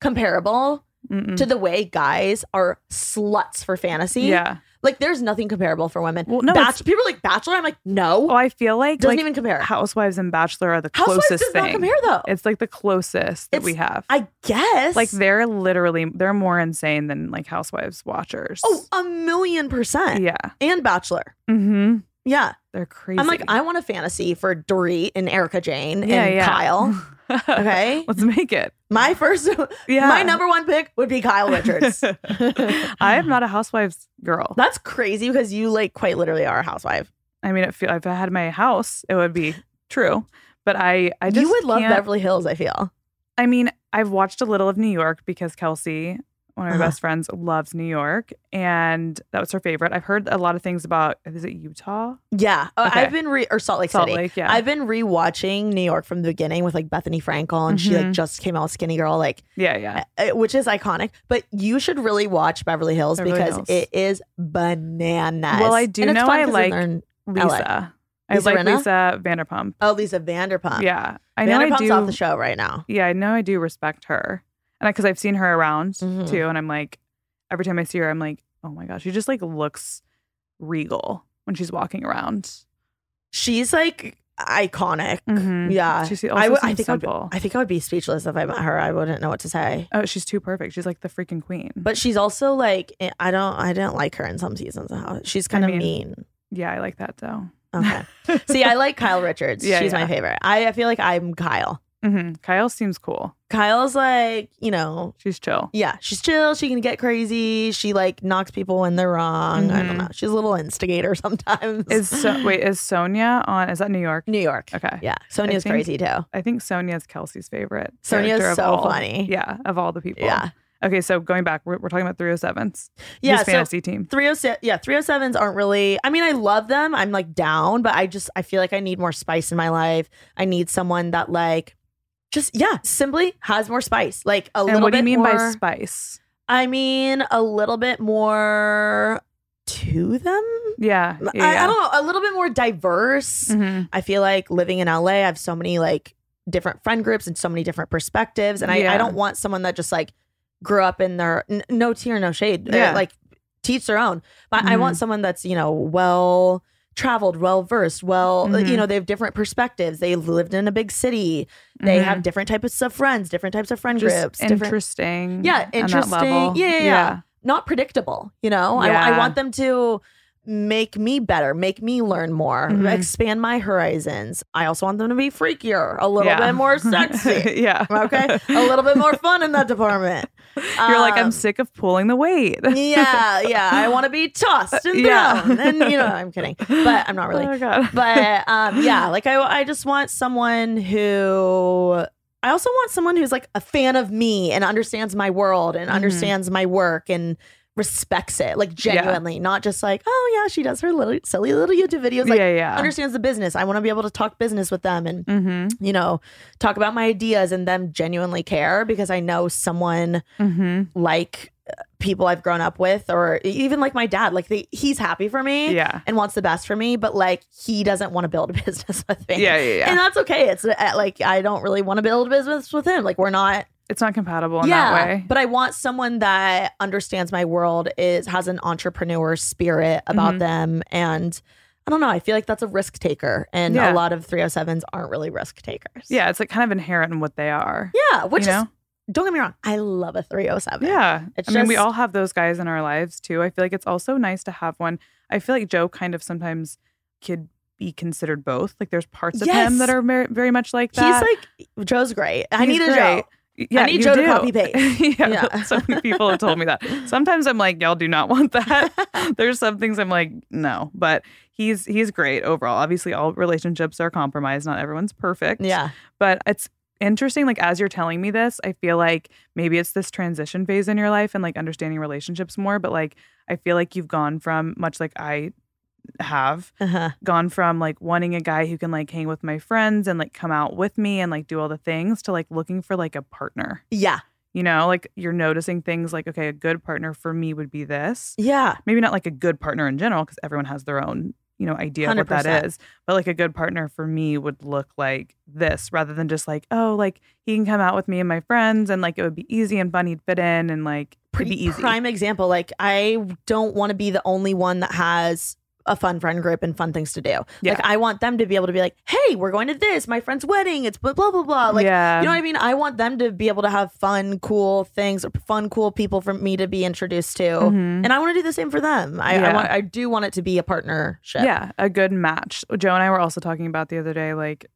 comparable Mm-mm. to the way guys are sluts for fantasy. yeah. Like there's nothing comparable for women. Well, no, Bach- people are like Bachelor. I'm like, no. Oh, I feel like doesn't like, even compare. Housewives and Bachelor are the Housewives closest does thing. not compare though. It's like the closest that It's- we have. I guess. like they're literally they're more insane than like Housewives watchers. Oh, a million percent. yeah. And Bachelor. Mm-hmm. Yeah. They're crazy. I'm like, I want a fantasy for Dorit and Erika Jayne Yeah, and yeah. Kyle. Okay. Let's make it. My first, Yeah. my number one pick would be Kyle Richards. I am not a Housewives girl. That's crazy because you like quite literally are a housewife. I mean, if, if I had my house, it would be true. But I, I just you would love Beverly Hills, I feel. I mean, I've watched a little of New York because Kelsey, one of my Uh-huh. best friends, loves New York, and that was her favorite. I've heard a lot of things about. Is it Utah? Yeah. Uh, Okay. I've been re or Salt Lake Salt City. Lake, yeah. I've been rewatching New York from the beginning with like Bethenny Frankel and she like Mhm. just came out with Skinny Girl, like Yeah, yeah. uh, which is iconic. But you should really watch Beverly Hills Beverly because Hills. it is bananas. Well, I do know I like they're LA. Lisa. I Lisa like Rinna? Lisa Vanderpump. Oh, Lisa Vanderpump. Yeah, I know I Vanderpump's do. off the show right now. Yeah, I know I do respect her, and because I've seen her around Mhm. too, and I'm like, every time I see her, I'm like, oh my gosh, she just like looks regal when she's walking around. She's like iconic. Mhm. Yeah, She se- I also would- I think I would. I think I would be speechless if I met her. I wouldn't know what to say. Oh, she's too perfect. She's like the freaking queen. But she's also like eh, I don't I didn't like her in some seasons. of how She's kind of mean, mean. yeah, I like that though. Okay. See, I like Kyle Richards. Yeah, she's my favorite. I, I feel like I'm Kyle. Hmm Kyle seems cool. Kyle's like, you know, She's chill. yeah, she's chill. She can get crazy. She like knocks people when they're wrong. I don't Mhm. know. She's a little instigator sometimes. Is so, wait is Sonja on? Is that New York? New York. Okay. Yeah. Sonja's think- crazy too. I think Sonja's Kelsey's favorite. Sonja's so all- funny. Yeah, of all the people. Yeah. Okay, so going back, we're, we're talking about 307s. Yeah, His so- fantasy team. 307 yeah 307s aren't really i mean i love them i'm like down but i just i feel like i need more spice in my life i need someone that like just yeah simply has more spice like a little bit more. What do you mean more, by spice? i mean a little bit more to them Yeah, yeah, I, I don't know a little bit more diverse Mhm. i feel like living in la i have so many like different friend groups and so many different perspectives and I, Yeah. I don't want someone that just like grew up in their n- no tear, no shade uh, Yeah. like teach their own but i want Mhm. someone that's you know well traveled well versed well uh, you know they have different perspectives they've lived in a big city they Mhm. have different types of friends different types of friend Just groups interesting. yeah interesting level. yeah, yeah, yeah. not predictable you know I, I want them to make me better make me learn more Mhm. expand my horizons i also want them to be freakier a little Yeah. bit more sexy yeah. okay a little bit more fun in that department You're like, I'm Um, sick of pulling the weight. yeah yeah i want to be tossed and Yeah. down and you know i'm kidding but i'm not really Oh, but um yeah like i i just want someone who I also want someone who's like a fan of me and understands my world and Mhm. understands my work and respects it, like genuinely, not just like, oh yeah, she does her little silly little YouTube videos. Like, Yeah, yeah. understands the business. I want to be able to talk business with them and Mm-hmm. you know talk about my ideas and them genuinely care because I know someone Mm-hmm. like uh, people I've grown up with, or even like my dad. Like they, he's happy for me, Yeah. and wants the best for me, but like he doesn't want to build a business with me. Yeah, yeah, yeah. and that's okay. It's uh, like I don't really want to build a business with him. Like we're not. It's not compatible in that way. But I want someone that understands my world, is has an entrepreneur spirit about Mhm. them, and I don't know. I feel like that's a risk taker, and Yeah. a lot of 307s aren't really risk takers. Yeah, it's like kind of inherent in what they are. yeah. Which you is don't get me wrong, I love a 307. Yeah. It's I mean, we all have those guys in our lives too. I feel like it's also nice to have one. I feel like Joe kind of sometimes could be considered both. Like there's parts of him that are very much like that. He's like Joe's great. I He's need a great. Joe. Yeah, I need you Joe to do. copy paste. yeah, Yeah. so many people have told me that. Sometimes I'm like, y'all do not want that. There's some things I'm like, no. But he's he's great overall. Obviously, all relationships are compromised. Not everyone's perfect. Yeah. But it's interesting. Like as you're telling me this, I feel like maybe it's this transition phase in your life and like understanding relationships more. But like I feel like you've gone from much like I have Uh-huh. gone from like wanting a guy who can like hang with my friends and like come out with me and like do all the things to like looking for like a partner. Yeah. You know, like you're noticing things like, okay, a good partner for me would be this. Yeah. Maybe not like a good partner in general, because everyone has their own, you know, idea of what that is. But like a good partner for me would look like this rather than just like, oh, like he can come out with me and my friends and like it would be easy and fun. He'd fit in and like it'd easy. Prime example. Like I don't want to be the only one that has a fun friend group and fun things to do. Yeah. Like I want them to be able to be like, hey, we're going to this, my friend's wedding. It's blah blah blah blah. Like Yeah. you know what I mean? I want them to be able to have fun, cool things, or fun, cool people for me to be introduced to. Mhm. And I want to do the same for them. I, I want I do want it to be a partnership. Yeah, a good match. Joe and I were also talking about the other day, like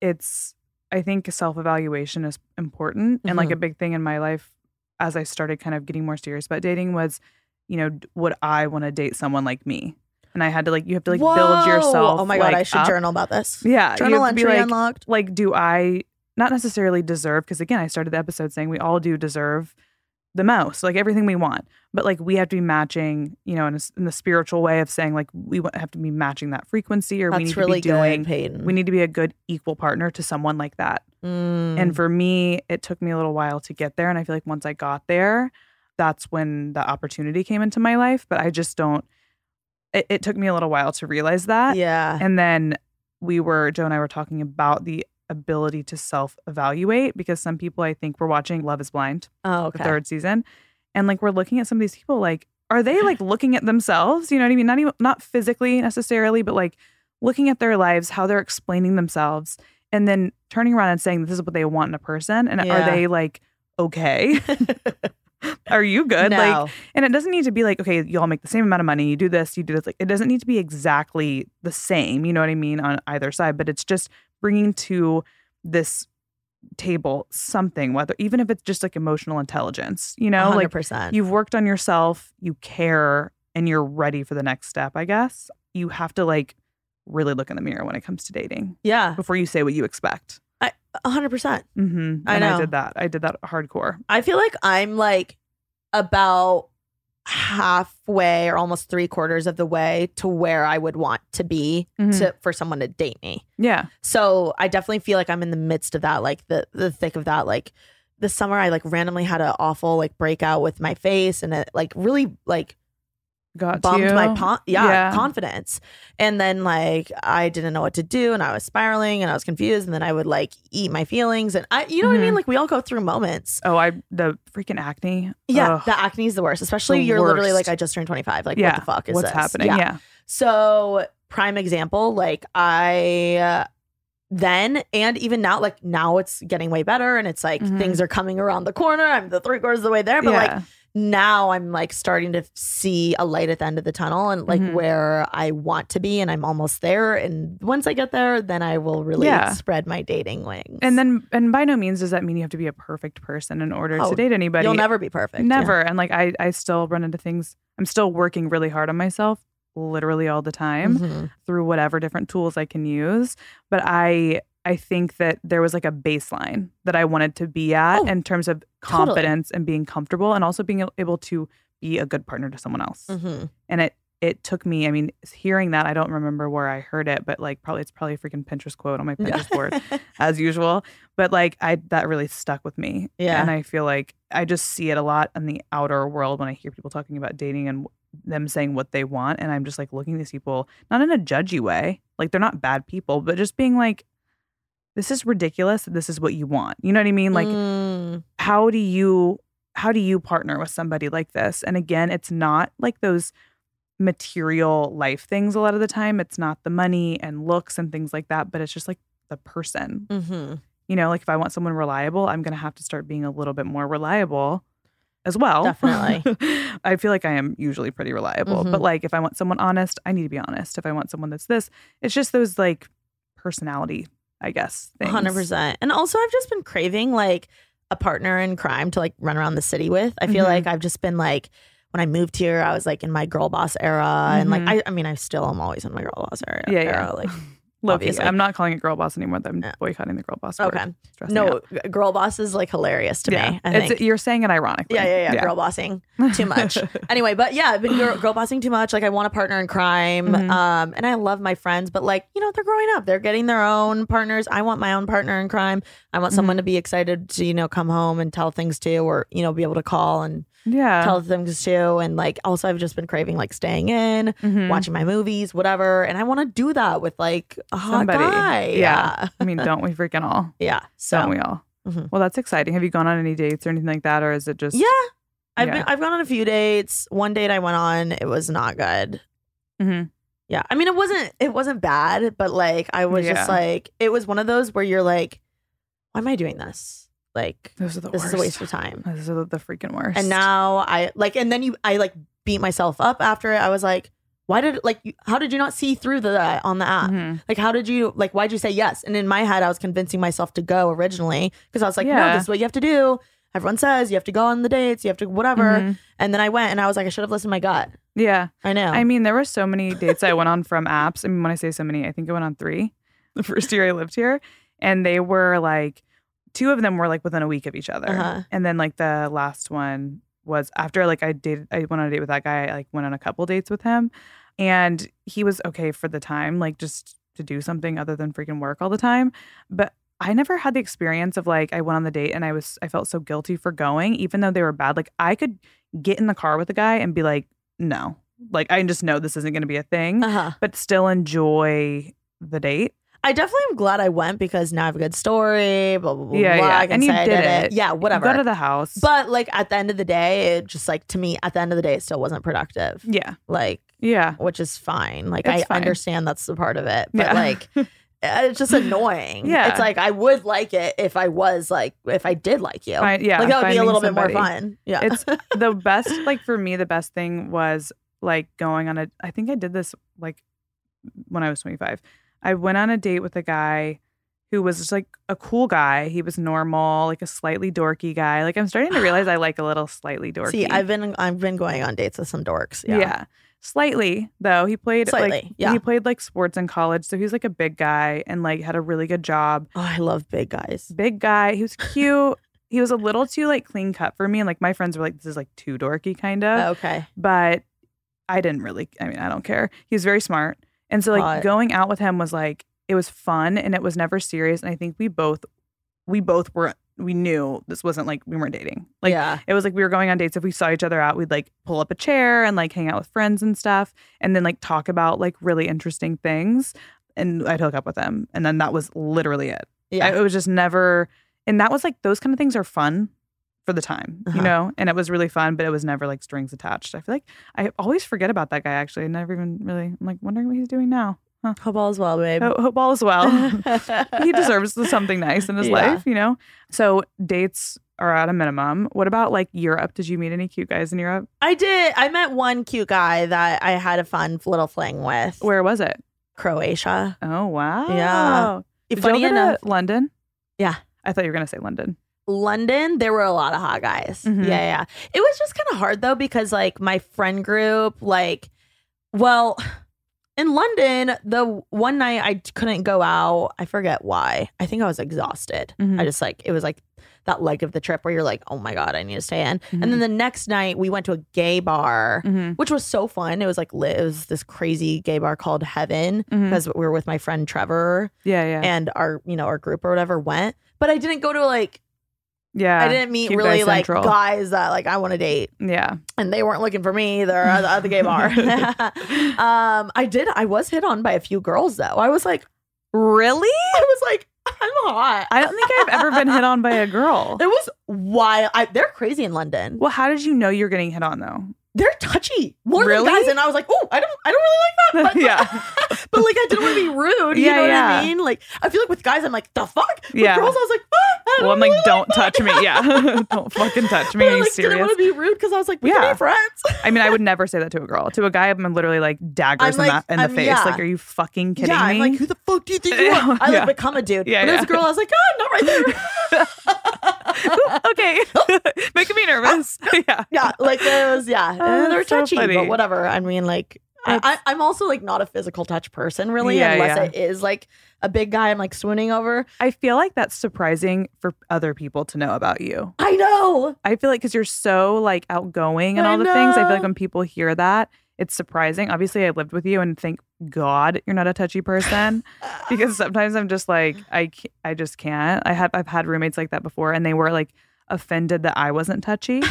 it's I think self evaluation is important. And like Mhm. a big thing in my life as I started kind of getting more serious about dating was, you know, would I want to date someone like me? And I had to like you have to like build yourself. Oh my god, like, I should up. journal about this. Yeah, Journal have to be entry like, unlocked. Like, do I not necessarily deserve? Because again, I started the episode saying we all do deserve the most, like everything we want. But like we have to be matching, you know, in, a in the spiritual way of saying like we have to be matching that frequency, or we need really to be doing. good, Payton. We need to be a good equal partner to someone like that. Mm. And for me, it took me a little while to get there, and I feel like once I got there, that's when the opportunity came into my life. But I just don't. It, it took me a little while to realize that. Yeah. And then we were, Joe and I were talking about the ability to self evaluate because some people, I think, were watching Love is Blind, Oh, okay. the third season. And like, we're looking at some of these people, like, are they like looking at themselves? You know what I mean? Not even, not physically necessarily, but like looking at their lives, how they're explaining themselves, and then turning around and saying, this is what they want in a person. And Yeah. are they like, okay? are you good? No. Like, and it doesn't need to be like, okay, you all make the same amount of money, you do this, you do this. Like, it doesn't need to be exactly the same, you know what I mean, on either side, but it's just bringing to this table something, whether even if it's just like emotional intelligence, you know, like 100%. you've worked on yourself, you care, and you're ready for the next step, I guess. You have to like really look in the mirror when it comes to dating yeah. before you say what you expect. I 100%. Mm-hmm. I and I did that. I did that hardcore. I feel like I'm like about halfway or almost three quarters of the way to where I would want to be Mhm. to for someone to date me. Yeah. So I definitely feel like I'm in the midst of that, like the the thick of that. Like this summer, I like randomly had an awful like breakout with my face, and it like really like Got to bummed my po- yeah, Yeah. confidence. And then like I didn't know what to do, and I was spiraling, and I was confused, and then I would like eat my feelings, and I, you know what I mean? Mhm. Like we all go through moments. Oh, I the freaking acne. Yeah, Ugh. the acne is the worst. Especially The you're literally like, I just turned 25. Like, yeah. what the fuck is What's this? happening? Yeah. So, prime example, like I uh, then and even now, like now it's getting way better and it's like Mhm. things are coming around the corner. I'm the three quarters of the way there, but Yeah. like now I'm like starting to see a light at the end of the tunnel and like Mhm. where I want to be and I'm almost there. And once I get there, then I will really Yeah. spread my dating wings. And then, and by no means does that mean you have to be a perfect person in order Oh, to date anybody. you'll never be perfect. yeah. Never. And like, I, I still run into things. I'm still working really hard on myself, literally all the time Mhm. through whatever different tools I can use. But I I think that there was like a baseline that I wanted to be at Oh, in terms of totally. confidence and being comfortable and also being able to be a good partner to someone else. hmm And it it took me, I mean, hearing that, I don't remember where I heard it, but like probably it's probably a freaking Pinterest quote on my Pinterest board as usual. But like I that really stuck with me. Yeah. And I feel like I just see it a lot in the outer world when I hear people talking about dating and them saying what they want. And I'm just like looking at these people, not in a judgy way. Like they're not bad people, but just being like, this is ridiculous. This is what you want. You know what I mean? Like Mm, how do you how do you partner with somebody like this and again it's not like those material life things a lot of the time it's not the money and looks and things like that but it's just like the person mhm. you know like if i want someone reliable i'm going to have to start being a little bit more reliable as well Definitely. i feel like i am usually pretty reliable but Mhm. like if i want someone honest i need to be honest if i want someone that's this it's just those like personality i guess hundred percent. And also, I've just been craving like a partner in crime to like run around the city with. I feel Mhm. like I've just been like when I moved here, I was like in my girl boss era, and like Mhm. I, I mean, I still am always in my girl boss era. Yeah, yeah. Like. Obviously. i'm not calling it girl boss anymore i'm Yeah. boycotting the girl boss okay, no, girl boss is like hilarious to yeah. me. I It's- think. you're saying it ironically. Yeah, yeah, yeah, Girl bossing too much. anyway, but yeah, I've been girl, girl bossing too much. Like I want a partner in crime. Mhm. Um, and I love my friends, but like, you know, they're growing up. They're getting their own partners. I want my own partner in crime. I want someone Mm-hmm. to be excited to, you know, come home and tell things to or, you know, be able to call and yeah. tell things to. And like also I've just been craving like staying in, Mhm. watching my movies, whatever. And I want to do that with like a hot Somebody. guy. Yeah. I mean, don't we freaking all? Yeah. So Don't we all? Mhm. Well, that's exciting. Have you gone on any dates or anything like that, or is it just? Yeah. I've Yeah. been I've gone on a few dates. One date I went on, it was not good. hmm Yeah. I mean it wasn't it wasn't bad, but like I was Yeah. just like it was one of those where you're like, why am I doing this? Like Those are the this worst. is a waste of time. Those are the, freaking worst. And now I like and then you I like beat myself up after it. I was like, why did like how did you not see through the on the app? Mhm. Like how did you like why'd you say yes? And in my head I was convincing myself to go originally because I was like, no, this is what you have to do. Everyone says you have to go on the dates, you have to whatever. Mhm. And then I went and I was like, I should have listened to my gut. Yeah. I know. I mean, there were so many dates I went on from apps. I mean, when I say so many, I think I went on three the first year I lived here. And they were like, two of them were like within a week of each other. Uh-huh. And then like the last one was after like I dated, I went on a date with that guy. I like went on a couple dates with him. And he was okay for the time, like just to do something other than freaking work all the time. But I never had the experience of like I went on the date and I was I felt so guilty for going, even though they were bad. Like I could get in the car with a guy and be like, no, like I just know this isn't going to be a thing, uh-huh. but still enjoy the date. I definitely am glad I went because now I have a good story. Blah blah blah. Yeah, blah. yeah. I can And you say I did it. it. Yeah, whatever. Go to the house. but like at the end of the day, it just like to me, at the end of the day, it still wasn't productive. yeah, Like, yeah, which is fine. Like It's I fine. understand that's the part of it, but Yeah. like. Uh, it's just annoying. Yeah. It's like I would like it if I was like if I did like you. Yeah, Like that would be a little bit more fun. Yeah. it's the best. Like for me, the best thing was like going on a. I think I did this like when I was twenty five. I went on a date with a guy who was just like a cool guy. He was normal, like a slightly dorky guy. Like I'm starting to realize I like a little slightly dorky. See, I've been I've been going on dates with some dorks. Yeah. Yeah. Slightly though. He played like Slightly, yeah. he played like sports in college. So he's like a big guy and like had a really good job. Oh, I love big guys. Big guy. He was cute. he was a little too like clean cut for me. And like my friends were like, this is like too dorky kind of. Okay. But I didn't really I mean, I don't care. He was very smart. And so like Hot. going out with him was like it was fun and it was never serious. And I think we both we both were we knew this wasn't like we weren't dating. Like yeah. it was like we were going on dates. If we saw each other out, we'd like pull up a chair and like hang out with friends and stuff, and then like talk about like really interesting things. And I'd hook up with them, and then that was literally it. Yeah. I- it was just never. And that was like those kind of things are fun for the time, Uh-huh. you know. And it was really fun, but it was never like strings attached. I feel like I always forget about that guy. Actually, I never even really. I'm like wondering what he's doing now. Huh. Hope all is well, babe. Hope, hope all is well. he deserves something nice in his Yeah. life, you know? So dates are at a minimum. What about like Europe? Did you meet any cute guys in Europe? I did. I met one cute guy that I had a fun little fling with. Where was it? Croatia. Oh, wow. Yeah. Did Funny you go to enough, London? Yeah. I thought you were going to say London. London, there were a lot of hot guys. Mhm. Yeah, yeah. It was just kind of hard though because like my friend group, like, well, in London, the one night I couldn't go out. I forget why. I think I was exhausted. Mhm. I just like it was like that leg of the trip where you're like, oh my god, I need to stay in. And then the next night we went to a gay bar, Mhm. which was so fun. It was like. It was this crazy gay bar called Heaven because we were with my friend Trevor Yeah, yeah. and our you know our group or whatever went. But I didn't go to like yeah. I didn't meet Cute really Guy like Central. guys that like I want to date Yeah. and they weren't looking for me either at the, at the gay bar. um, I did. I was hit on by a few girls though. I was like, Really? I was like, I'm hot. I don't think I've ever been hit on by a girl. It was wild. I, they're crazy in London. Well, how did you know you're getting hit on though? They're touchy more Really? than guys, and I was like, oh, I don't, I don't really like that. But, Yeah. But like, I didn't want to be rude. You Yeah, know what yeah. I mean? Like, I feel like with guys, I'm like, the fuck. With Yeah. girls, I was like, ah, I Well, I'm like, don't touch me. Yeah. don't fucking touch me. But Are I you like, didn't want to be rude because I was like, we Yeah. can be friends. I mean, I would never say that to a girl. To a guy, I'm literally like daggers I'm in, like- the, in the I'm- face. yeah. Like, are you fucking kidding yeah, me? I'm like, who the fuck do you think you are? I like become a dude. Yeah, but as a girl, I was like, oh, not right there. okay, making me nervous. yeah, yeah, like those, yeah, Oh, they're so touchy, funny. but whatever. I mean, like, I, I'm also like not a physical touch person, really, Yeah, unless yeah. it is like a big guy I'm like swooning over. I feel like that's surprising for other people to know about you. I know. I feel like because you're so like outgoing and I all the things, I feel like when people hear that, it's surprising. Obviously, I lived with you and thank God you're not a touchy person because sometimes I'm just like I I just can't. I have I've had roommates like that before and they were like offended that I wasn't touchy.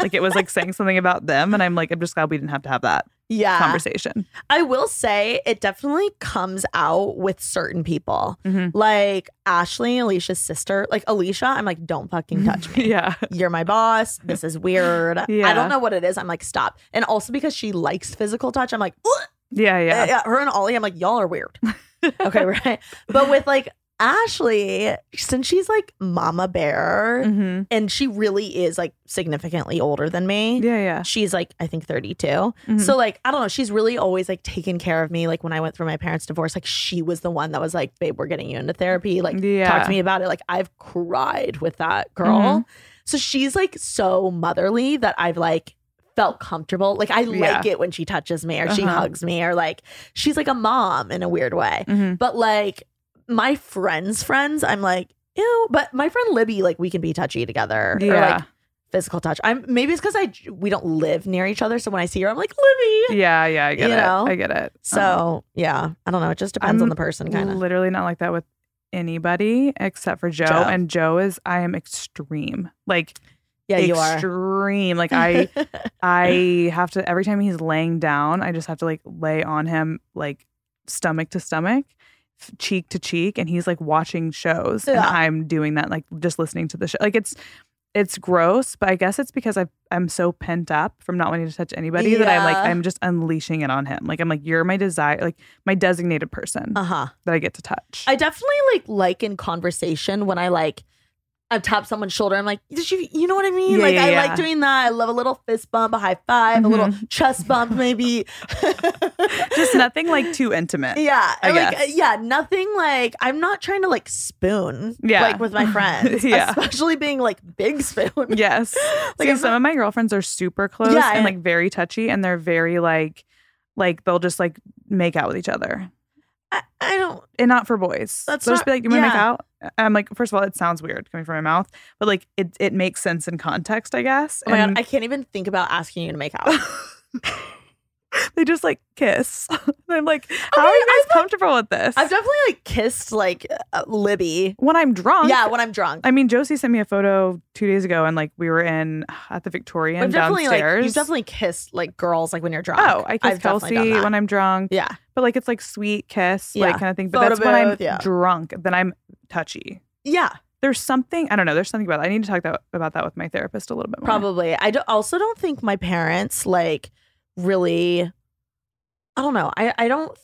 like it was like saying something about them and I'm like I'm just glad we didn't have to have that Yeah. conversation. I will say it definitely comes out with certain people. Mhm. Like Ashley, Alicia's sister. Like Alicia, I'm like, don't fucking touch me. Yeah. You're my boss. This is weird. yeah. I don't know what it is. I'm like, stop. And also because she likes physical touch, I'm like, "Ugh." Yeah, yeah. Uh, yeah, her and Ollie, I'm like, y'all are weird. okay, right. But with like Ashley, since she's like mama bear Mhm. and she really is like significantly older than me. Yeah, yeah. She's like, I think 32. Mhm. So like, I don't know. She's really always like taken care of me. Like when I went through my parents' divorce, like she was the one that was like, babe, we're getting you into therapy. Like talk to me about it. Like I've cried with that girl. Mhm. So she's like so motherly that I've like felt comfortable. Like I like Yeah. it when she touches me or she Uh-huh. hugs me or like she's like a mom in a weird way. Mhm. But like my friends' friends, I'm like, ew. But my friend Libby, like we can be touchy together. Or Yeah. like physical touch. I'm maybe it's because I we don't live near each other. So when I see her, I'm like, Libby. Yeah, yeah, I get You it. know? I get it. So Um, yeah, I don't know. It just depends on I'm the person kind of. Literally not like that with anybody except for Joe. Joe. And Joe is I am extreme. Like Yeah, you are. extreme. Like I I have to every time he's laying down, I just have to like lay on him like stomach to stomach, cheek to cheek, and he's like watching shows, and I'm doing that like just listening to the show. Like it's it's gross, but I guess it's because I I'm so pent up from not wanting to touch anybody that I'm like I'm just unleashing it on him. Like I'm like you're my desire, like my designated person Uh huh. that I get to touch. I definitely like like in conversation when I like I tap someone's shoulder. I'm like, did you you know what I mean? Yeah, like yeah, I yeah. like doing that. I love a little fist bump, a high 5 a little Mhm. chest bump, maybe. just nothing like too intimate. yeah, I like guess. yeah, nothing like I'm not trying to like spoon. Yeah. like with my friends, Yeah. especially being like big spoon. Yes. Like, See, some of my girlfriends are super close and- like very touchy and they're very like like they'll just like make out with each other. I, I don't. And not for boys. That's they'll just be like, You wanna make out? I'm like, first of all, it sounds weird coming from my mouth, but like it it makes sense in context, I guess. Oh my And god, I can't even think about asking you to make out. they just like kiss. I'm like, how are you guys comfortable with this? I've definitely like kissed like uh, Libby. when I'm drunk. Yeah, when I'm drunk. I mean, Josie sent me a photo two days ago, and like we were in at the Victorian I've definitely downstairs. like you've definitely kissed like girls like when you're drunk. Oh, I kiss I've Kelsey when I'm drunk. Yeah. But like it's like sweet kiss, Yeah. like kind of thing. But Photo that's when I'm yeah. drunk. Then I'm touchy. Yeah, There's something I don't know. There's something about that. I need to talk that, about that with my therapist a little bit more. probably. I do, also don't think my parents like really. I don't know. I I don't.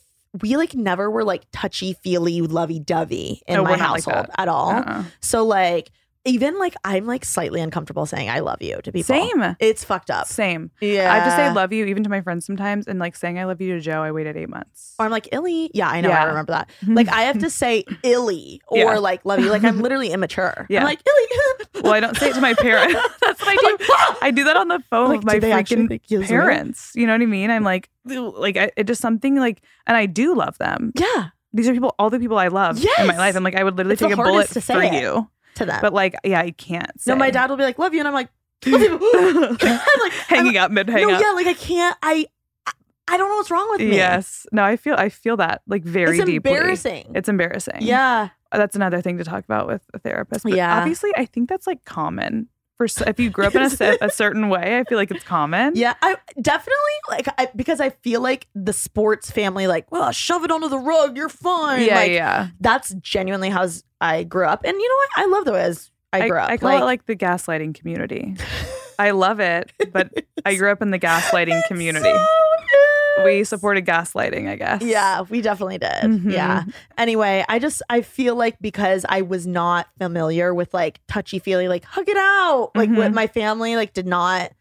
We like never were like touchy feely, lovey dovey in No, my we're like household at all. Uh-uh. So like even like I'm like slightly uncomfortable saying I love you to people. Same. It's fucked up. Same. Yeah. I have to say love you even to my friends sometimes. And like saying I love you to Joe, I waited eight months. Or I'm like illy. Yeah, I know. Yeah. I remember that. Mm-hmm. Like I have to mm-hmm. say illy or Yeah. like love you. Like I'm literally immature. Yeah. I'm like illy. well, I don't say it to my parents. That's what I do. I do that on the phone Like, with my do they actually freaking parents. You know what I mean? I'm like, like I, it just something like, and I do love them. Yeah. These are people, all the people I love in my life. I'm like, I would literally It's take a bullet to say for it you. To them. But like, yeah, I can't. Say. no, my dad will be like, love you. And I'm like, love you. I'm like, hanging up mid hang no, up. yeah, like I can't. I I- I don't know what's wrong with me. Yes. No, I feel I feel that like very It's deeply. embarrassing. It's embarrassing. Yeah. That's another thing to talk about with a therapist. But Yeah. Obviously, I think that's like common for if you grew up in a, a certain way. I feel like it's common. Yeah, I definitely like I, because I feel like the sports family, like, well, shove it under the rug, you're fine. Yeah, like, yeah. That's genuinely how I grew up, and you know what? I love the way as I grew up. I call it like the gaslighting community. I love it, but I grew up in the gaslighting community. We supported gaslighting, I guess. Yeah, we definitely did. Mhm. Yeah. Anyway, I just I feel like because I was not familiar with like touchy feely, like hug it out, like with Mhm. my family, like did not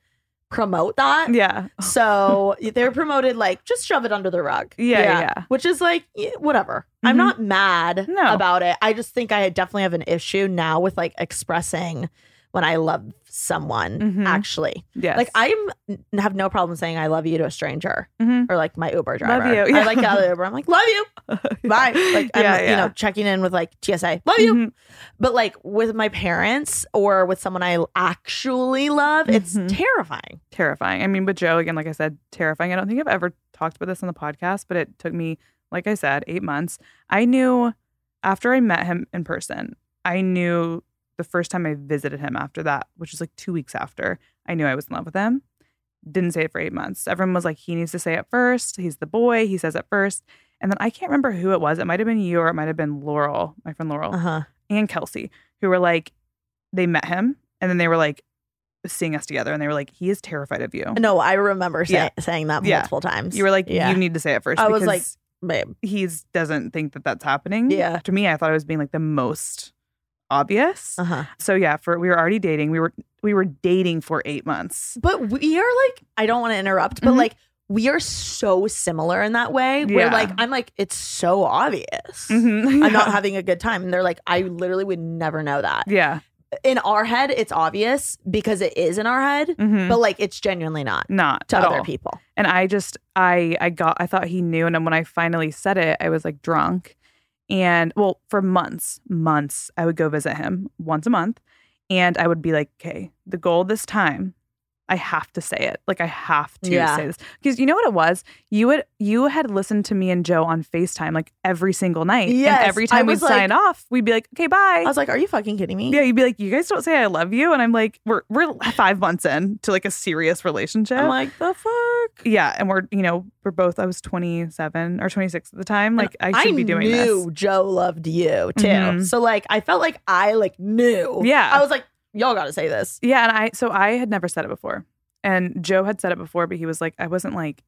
promote that. Yeah. So they were promoted like just shove it under the rug. Yeah, yeah, yeah. Which is like whatever. I'm Mhm. not mad No. about it. I just think I definitely have an issue now with like expressing when I love someone. Mhm. Actually, Yes. like I have no problem saying I love you to a stranger Mhm. or like my Uber driver. Love you, I yeah. like out the Uber. I'm like love you. Bye. Like I'm, Yeah, you know checking in with like TSA. Love you. Mhm. But like with my parents or with someone I actually love, it's Mhm. terrifying. terrifying. I mean, with Joe, again, like I said, terrifying. I don't think I've ever talked about this on the podcast, but it took me, like I said, eight months. I knew after I met him in person, I knew the first time I visited him after that, which was like two weeks after, I knew I was in love with him. Didn't say it for eight months. Everyone was like, he needs to say it first. He's the boy. He says it first. And then I can't remember who it was. It might have been you or it might have been Laurel, my friend Laurel Uh huh. and Kelsey, who were like, they met him and then they were like seeing us together and they were like, he is terrified of you. No, I remember say, Yeah. saying that Yeah. multiple times. You were like, yeah. you need to say it first. I was like, babe. he's doesn't think that that's happening. Yeah. To me, I thought I was being like the most obvious. Uh huh. So yeah, for we were already dating. We were we were dating for eight months. But we are like, I don't want to interrupt, but Mhm. like, we are so similar in that way. Yeah. like, I'm like, it's so obvious. Mhm. I'm not having a good time. And they're like, I literally would never know that. Yeah. In our head, it's obvious because it is in our head, Mhm. but like, it's genuinely not Not to other all. people. And I just I I got I thought he knew, and then when I finally said it, I was like drunk, and well, for months, months, I would go visit him once a month, and I would be like, okay, the goal this time, I have to say it, like I have to Yeah. say this because you know what it was. You would you had listened to me and Joe on Facetime like every single night, Yes, and every time we'd like- sign off, we'd be like, okay, bye. I was like, are you fucking kidding me? yeah, you'd be like, you guys don't say I love you, and I'm like, we're we're five months in to like a serious relationship. I'm like, the fuck? Yeah, and we're you know we're both. I was 27 or 26 at the time. Like I should be doing knew this. Joe loved you too. Mhm. So like, I felt like I like knew. Yeah. I was like, y'all got to say this. Yeah, and I so I had never said it before, and Joe had said it before, but he was like, I wasn't like,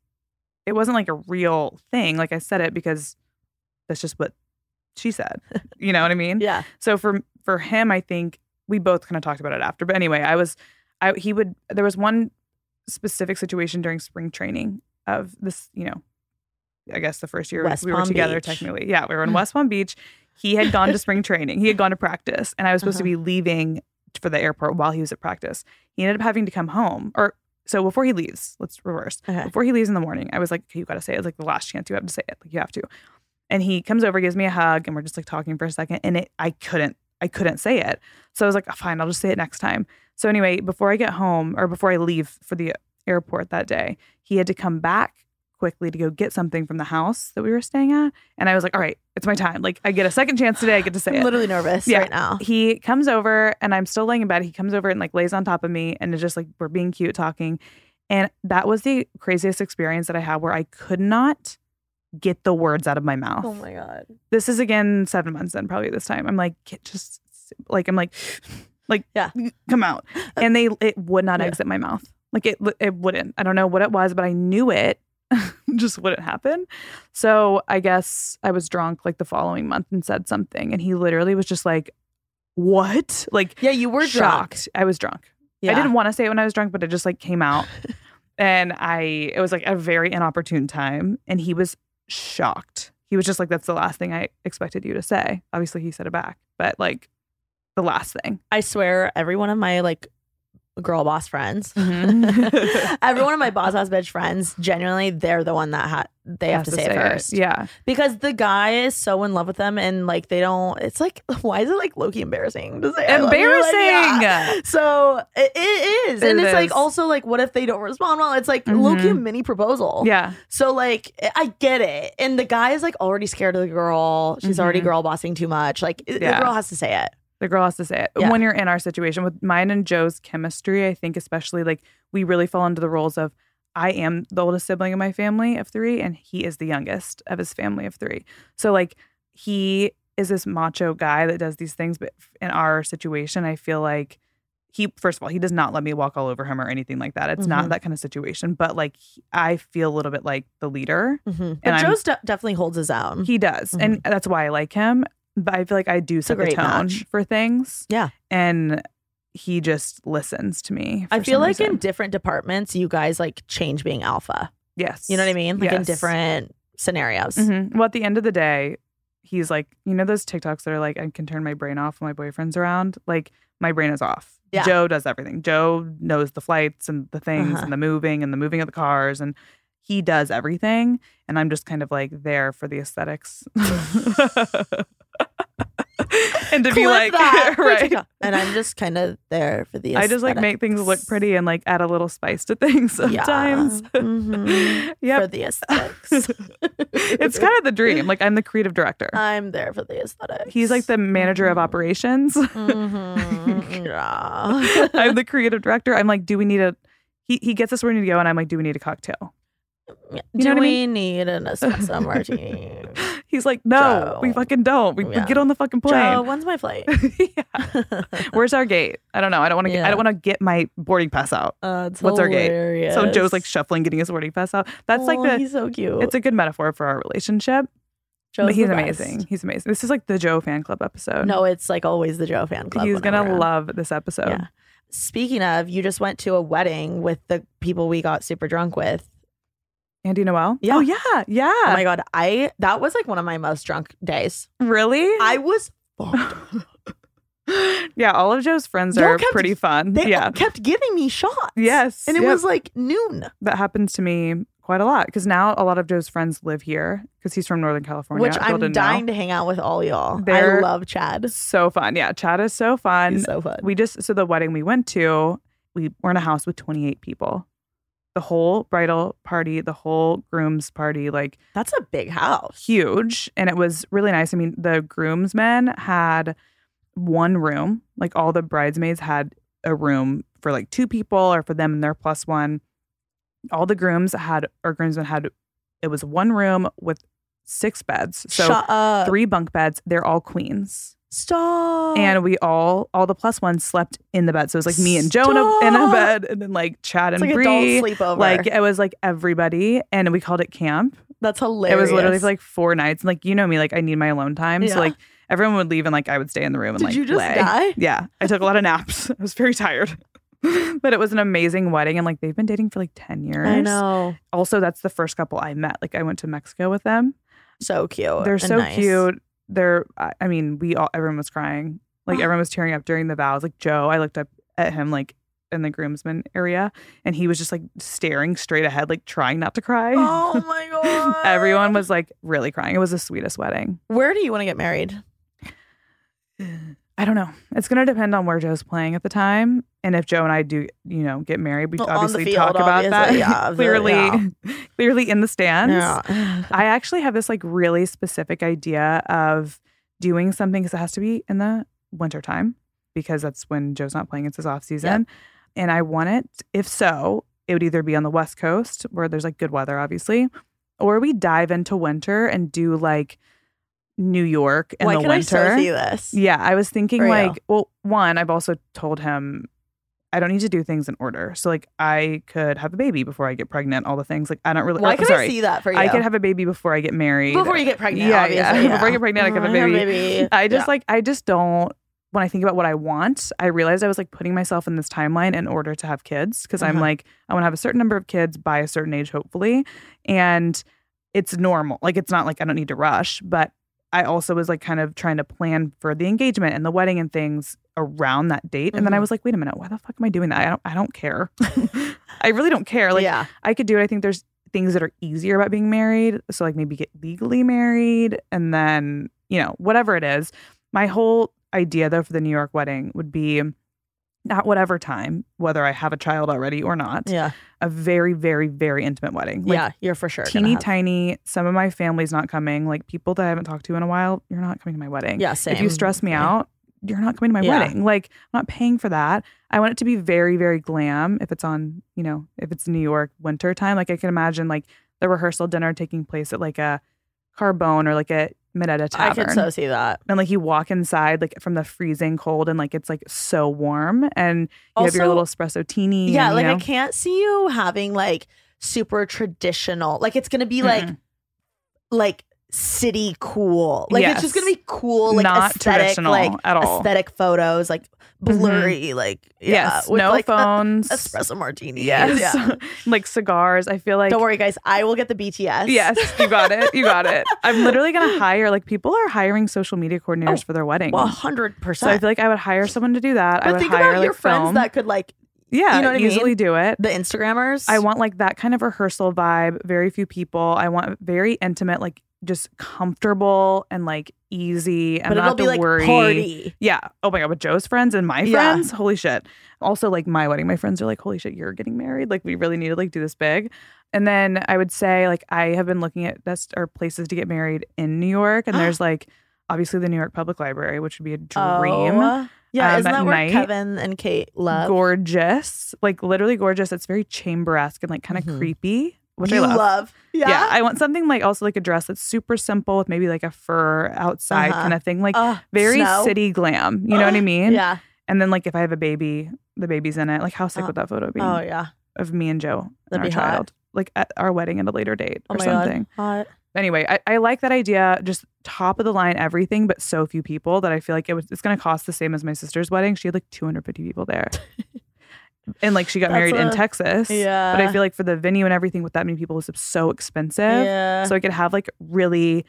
it wasn't like a real thing. Like I said it because that's just what she said. You know what I mean? Yeah. So for for him, I think we both kind of talked about it after. But anyway, I was, I he would. There was one specific situation during spring training of this. You know, I guess the first year West we were together. Beach. Technically, yeah, we were in West Palm Beach. He had gone to spring training. He had gone to practice, and I was supposed to Uh-huh. be leaving for the airport while he was at practice. He ended up having to come home, or so before he leaves. Let's reverse. Okay. Before he leaves in the morning, I was like, okay, "You got to say it. It's like the last chance you have to say it. Like you have to." And he comes over, gives me a hug, and we're just like talking for a second. And it, I couldn't, I couldn't say it. So I was like, "Oh, fine, I'll just say it next time. So anyway, before I get home or before I leave for the airport that day, he had to come back quickly to go get something from the house that we were staying at. And I was like, all right, it's my time. Like I get a second chance today. I get to say I'm it. literally nervous Yeah. right now. He comes over and I'm still laying in bed. He comes over and like lays on top of me and it's just like we're being cute talking. And that was the craziest experience that I had where I could not get the words out of my mouth. Oh my god. This is again seven months then, probably this time. I'm like, get just like I'm like, like Yeah. come out. And they it would not Yeah. exit my mouth. Like it it wouldn't. I don't know what it was, but I knew it just wouldn't happen. So I guess I was drunk like the following month and said something. And he literally was just like, what? Like, yeah, you were shocked. drunk. I was drunk. Yeah. I didn't want to say it when I was drunk, but it just like came out. and I, it was like a very inopportune time. And he was shocked. He was just like, that's the last thing I expected you to say. Obviously, he said it back, but like the last thing. I swear, every one of my like girl boss friends, Mhm. every one of my boss house bitch friends, genuinely, they're the one that ha- they have Has to say, it first. Yeah. Because the guy is so in love with them and like they don't, it's like, why is it like Loki embarrassing to say? You? Like, Embarrassing. yeah. So it, it is. and It it's like also like, what if they don't respond well? It's like Loki a Mhm. mini proposal. Yeah. So like I get it. And the guy is like already scared of the girl. She's already Mhm. girl bossing too much. Like the girl has to say it. The girl has to say it. Yeah. When you're in our situation with mine and Joe's chemistry, I think especially like we really fall into the roles of I am the oldest sibling in my family of three, and he is the youngest of his family of three. So like he is this macho guy that does these things, but in our situation, I feel like he first of all he does not let me walk all over him or anything like that. It's Mhm. not that kind of situation. But like he- I feel a little bit like the leader. But And Joe's de- definitely holds his own. He does. And that's why I like him. But I feel like I do set the tone match. for things. Yeah. And he just listens to me. I feel like in different departments, you guys like change being alpha. Yes. You know what I mean? Like in different scenarios. Mhm. Well, at the end of the day, he's like, you know, those TikToks that are like, I can turn my brain off when my boyfriend's around. Like, my brain is off. Yeah. Joe does everything. Joe knows the flights and the things Uh-huh. and the moving and the moving of the cars. And he does everything. And I'm just kind of like there for the aesthetics. and to be like, right. And I'm just kind of there for the I just like make things look pretty and like add a little spice to things sometimes. Mhm. Yep. For the aesthetics. it's kind of the dream. Like I'm the creative director. I'm there for the aesthetics. He's like the manager of operations. Mhm. yeah. I'm the creative director. I'm like, do we need a? He he gets us where we need to go, and I'm like, do we need a cocktail? Do You know I we mean? need an espresso martini? He's like, no, we fucking don't. We, we get on the fucking plane. Joe, when's my flight? Where's our gate? I don't know. I don't want to. get I don't want to get my boarding pass out. Uh, What's our gate? So Joe's like shuffling, getting his boarding pass out. That's like Oh, the. he's so cute. It's a good metaphor for our relationship. Joe's but he's amazing. He's amazing. This is like the Joe fan club episode. No, it's like always the Joe fan club. he's gonna love this episode. Yeah. Speaking of, you just went to a wedding with the people we got super drunk with. Andy Noel. Yeah. Oh yeah, yeah. Oh my god, I that was like one of my most drunk days. really? I was fucked. yeah, all of Joe's friends are kept- pretty fun. They yeah. kept giving me shots. Yes. And it yep. was like noon. that happens to me quite a lot because now a lot of Joe's friends live here because he's from Northern California. Which I'm dying know. to hang out with all y'all. I They're love Chad. So fun. Yeah, Chad is so fun. He's so fun. We just so the wedding we went to, we were in a house with 28 people. The whole bridal party, the whole groom's party, like That's a big house. huge. And it was really nice. I mean, the groomsmen had one room, like all the bridesmaids had a room for like two people or for them and their plus one. All the grooms had or groomsmen had it was one room with six beds. So Shut up. three bunk beds. They're all queens. Stop. And we all, all the plus ones slept in the bed. So it was like me and in a, in a bed, and then like Chad and like Bree. sleepover. Like it was like everybody, and we called it camp. That's hilarious. It was literally for like four nights. And like you know me, like I need my alone time. Yeah. So like everyone would leave, and like I would stay in the room and Did like you just lay. die? Yeah, I took a lot of naps. I was very tired. but it was an amazing wedding, and like they've been dating for like ten years. I know. Also, that's the first couple I met. Like I went to Mexico with them. So cute. They're so nice. cute. They're, I mean, we all, everyone was crying. Like ah. everyone was tearing up during the vows. Like Joe, I looked up at him like in the groomsman area, and he was just like staring straight ahead, like trying not to cry. Oh my god. Everyone was like really crying. It was the sweetest wedding. Where do you want to get married? I don't know. It's gonna depend on where Joe's playing at the time, and if Joe and I do, you know, get married, we Well, obviously field, talk about that. yeah, clearly, yeah. clearly in the stands. Yeah. I actually have this like really specific idea of doing something because it has to be in the wintertime because that's when Joe's not playing. It's his off season. And I want it, if so, it would either be on the West Coast where there's like good weather, obviously, or we dive into winter and do like New York in Why the can I winter. so see this? Yeah, I was thinking For you. like, well, one, I've also told him I don't need to do things in order. So like I could have a baby before I get pregnant, all the things. Like I don't really Why can sorry. I see that for you? I could have a baby before I get married. Before you get pregnant, Yeah, obviously, yeah. yeah. Before I get pregnant, I could have a baby. maybe. I just Yeah. like I just don't when I think about what I want, I realized I was like putting myself in this timeline in order to have kids because I'm Uh-huh. like, I want to have a certain number of kids by a certain age, hopefully. And it's normal. Like, it's not like I don't need to rush, but I also was like kind of trying to plan for the engagement and the wedding and things around that date. And then I Mhm. was like, wait a minute, why the fuck am I doing that? I don't I don't care. I really don't care. Like yeah. I could do it. I think there's things that are easier about being married. So like maybe get legally married and then, you know, whatever it is. My whole idea though for the New York wedding would be at whatever time, whether I have a child already or not, Yeah. A very, very, very intimate wedding. Like yeah. You're for sure. teeny have- tiny. Some of my family's not coming. Like people that I haven't talked to in a while, you're not coming to my wedding. Yeah. If you stress me Yeah. out, you're not coming to my Yeah. wedding. Like I'm not paying for that. I want it to be very, very glam. If it's on, you know, if it's New York winter time, like I can imagine like the rehearsal dinner taking place at like a Carbone or like a Minetta I Tavern. I could so see that. and like you walk inside like from the freezing cold and like it's like so warm and you have your little espresso teeny. Yeah, and, like you I can't see you having like super traditional. Like it's gonna be like Mm-mm. like city cool. Like it's just gonna be cool, like Not aesthetic, traditional like at all. Mm-hmm. aesthetic photos, like blurry, like yeah, yes, with no like phones. espresso martini. Yes, Yeah. like cigars. I feel like Don't worry, guys. I will get the BTS. Yes, you got it. You got it. I'm literally gonna hire like people are hiring social media coordinators Oh, for their wedding. Well, hundred so I feel like I would hire someone to do that. I But would think hire about like your friends film. that could like yeah, you know what I easily mean? do it. the Instagrammers. I want like that kind of rehearsal vibe. Very few people. I want very intimate, like just comfortable and like easy, and but not it'll be to like worry. party. Yeah. Oh my god, with Joe's friends and my Yeah. friends, holy shit. Also, like my wedding, my friends are like, holy shit, you're getting married. Like we really need to like do this big. And then I would say like I have been looking at best or places to get married in New York, and there's like obviously the New York Public Library, which would be a dream. Oh. Yeah, um, isn't at that where night. Kevin and Kate love? Gorgeous, like literally gorgeous. It's very chamber-esque and like kind of Mhm. creepy, which you I love. love. Yeah. Yeah, I want something like also like a dress that's super simple with maybe like a fur outside Uh-huh. kind of thing, like Uh, very snow. city glam. You know what I mean? Yeah. And then like if I have a baby, the baby's in it. Like how sick Uh, would that photo be? Oh yeah. Of me and Joe and That'd our be hot. child. Like at our wedding at a later date Oh or my something. god. Hot. Anyway, I, I like that idea. Just top of the line everything, but so few people that I feel like it was it's gonna cost the same as my sister's wedding. She had like 250 people there. and like she got married in Texas. Yeah. But I feel like for the venue and everything with that many people was so expensive. Yeah. So I could have like really,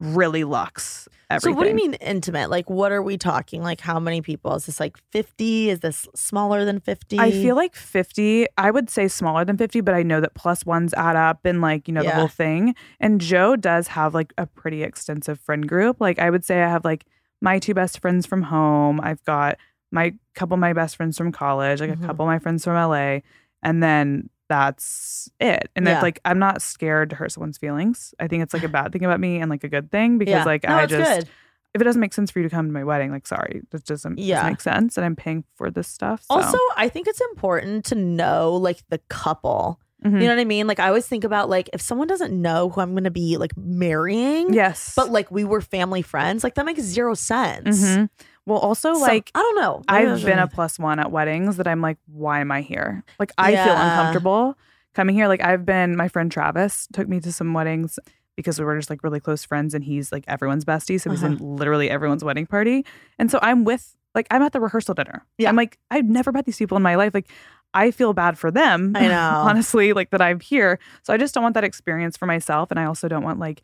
really luxe everything. So what do you mean intimate? Like what are we talking? Like how many people? Is this like 50? Is this smaller than 50? I feel like 50, I would say smaller than 50, but I know that plus ones add up and like, you know, the Yeah. whole thing. And Joe does have like a pretty extensive friend group. Like I would say I have like my two best friends from home. I've got my couple of my best friends from college, like Mhm. a couple of my friends from LA. And then that's it. And Yeah. it's like I'm not scared to hurt someone's feelings. I think it's like a bad thing about me and like a good thing because Yeah. like No, I it's just good. if it doesn't make sense for you to come to my wedding, like sorry, that doesn't, Yeah. doesn't make sense. And I'm paying for this stuff. So. Also, I think it's important to know like the couple. Mhm. You know what I mean? Like I always think about like if someone doesn't know who I'm going to be like marrying, yes, but like we were family friends, like that makes zero sense. Mhm. Well, also So, like I don't know. Maybe I've been a plus one at weddings that I'm like, why am I here? Like I feel uncomfortable coming here. Like I've been, my friend Travis took me to some weddings because we were just like really close friends and he's like everyone's bestie. So he's in Uh-huh. literally everyone's wedding party. And so I'm with, like, I'm at the rehearsal dinner. Yeah. I'm like, I've never met these people in my life. Like, I feel bad for them. I know. honestly, like that I'm here. So I just don't want that experience for myself. And I also don't want like,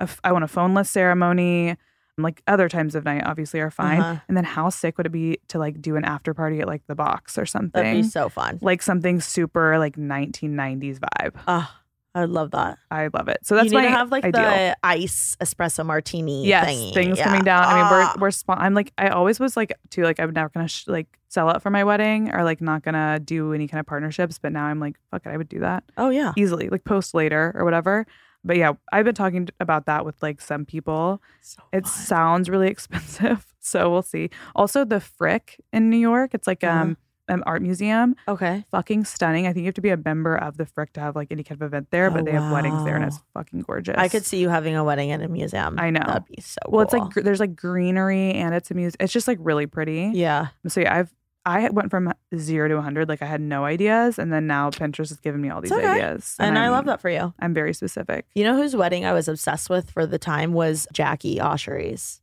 a f- I want a phoneless ceremony. Like other times of night, obviously, are fine. Uh-huh. And then how sick would it be to like do an after party at like the box or something? That'd be so fun. like something super like 1990s vibe. Oh, I love that. I love it. So that's you need my to have like ideal. the ice espresso martini. yes, thingy. things Yeah. coming down. I mean, Ah. we're we're spon- I'm like I always was like too like I'm never gonna sh- like sell out for my wedding or like not gonna do any kind of partnerships. But now I'm like fuck it, I would do that Oh yeah. easily, like post later or whatever. But yeah, I've been talking about that with like some people. So It fun. sounds really expensive, so we'll see. Also, the Frick in New York, it's like Uh-huh. um an art museum. okay. Fucking stunning. I think you have to be a member of the Frick to have like any kind of event there, Oh, but they have weddings there and it's fucking gorgeous. I could see you having a wedding at a museum. I know. That'd be so Well, it's like gr- there's like greenery and it's a museum. It's just like really pretty. yeah. So yeah, I've I went from zero to 100. Like I had no ideas, and then now Pinterest has given me all these okay. ideas, And I I'm- love that for you. I'm very specific. You know whose wedding I was obsessed with for the time was Jackie Oshry's.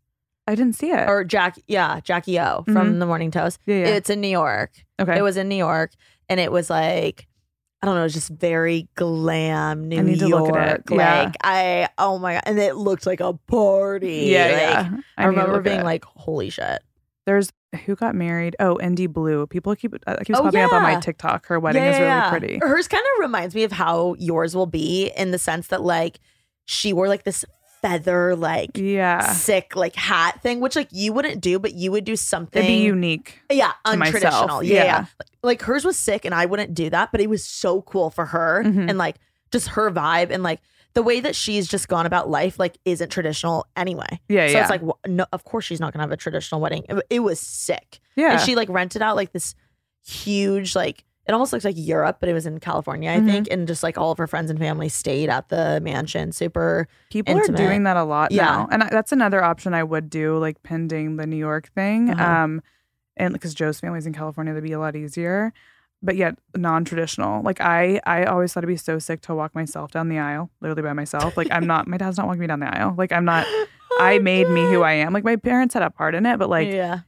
I didn't see it. or Jack, yeah, Jackie O from Mhm. the Morning Toast. Yeah, yeah. It's in New York. okay. It was in New York, and it was like I don't know, it was just very glam New I need to look at it. Yeah. Like I, oh my god, and it looked like a party. yeah, Like, yeah. I, to remember being like, holy shit. There's who got married? Oh, Indy Blue. People keep uh, keeps Oh, popping up on my. TikTok. Her wedding Yeah, is yeah, really yeah. pretty. Hers kind of reminds me of how yours will be in the sense that like she wore like this feather like Yeah, sick like hat thing, which like you wouldn't do, but you would do something it'd be unique. Yeah, untraditional. Yeah, yeah. Yeah. Like, hers was sick, and I wouldn't do that, but it was so cool for her, Mhm. and like just her vibe, and like the way that she's just gone about life, like isn't traditional anyway. Yeah, so yeah. it's like, wh- no, of course she's not gonna have a traditional wedding. It, it was sick. Yeah, and she like rented out like this huge like. It almost looks like Europe, but it was in California, I Mhm. think, and just like all of her friends and family stayed at the mansion. Super people intimate. are doing that a lot Yeah. now, and I, that's another option I would do, like pending the New York thing. Uh-huh. Um, and because Joe's family's in California, that'd be a lot easier. But yet non-traditional. Like I, I always thought it'd be so sick to walk myself down the aisle, literally by myself. Like I'm not. My dad's not walking me down the aisle. Like I'm not. I made me who I am. Like my parents had a part in it, but like yeah,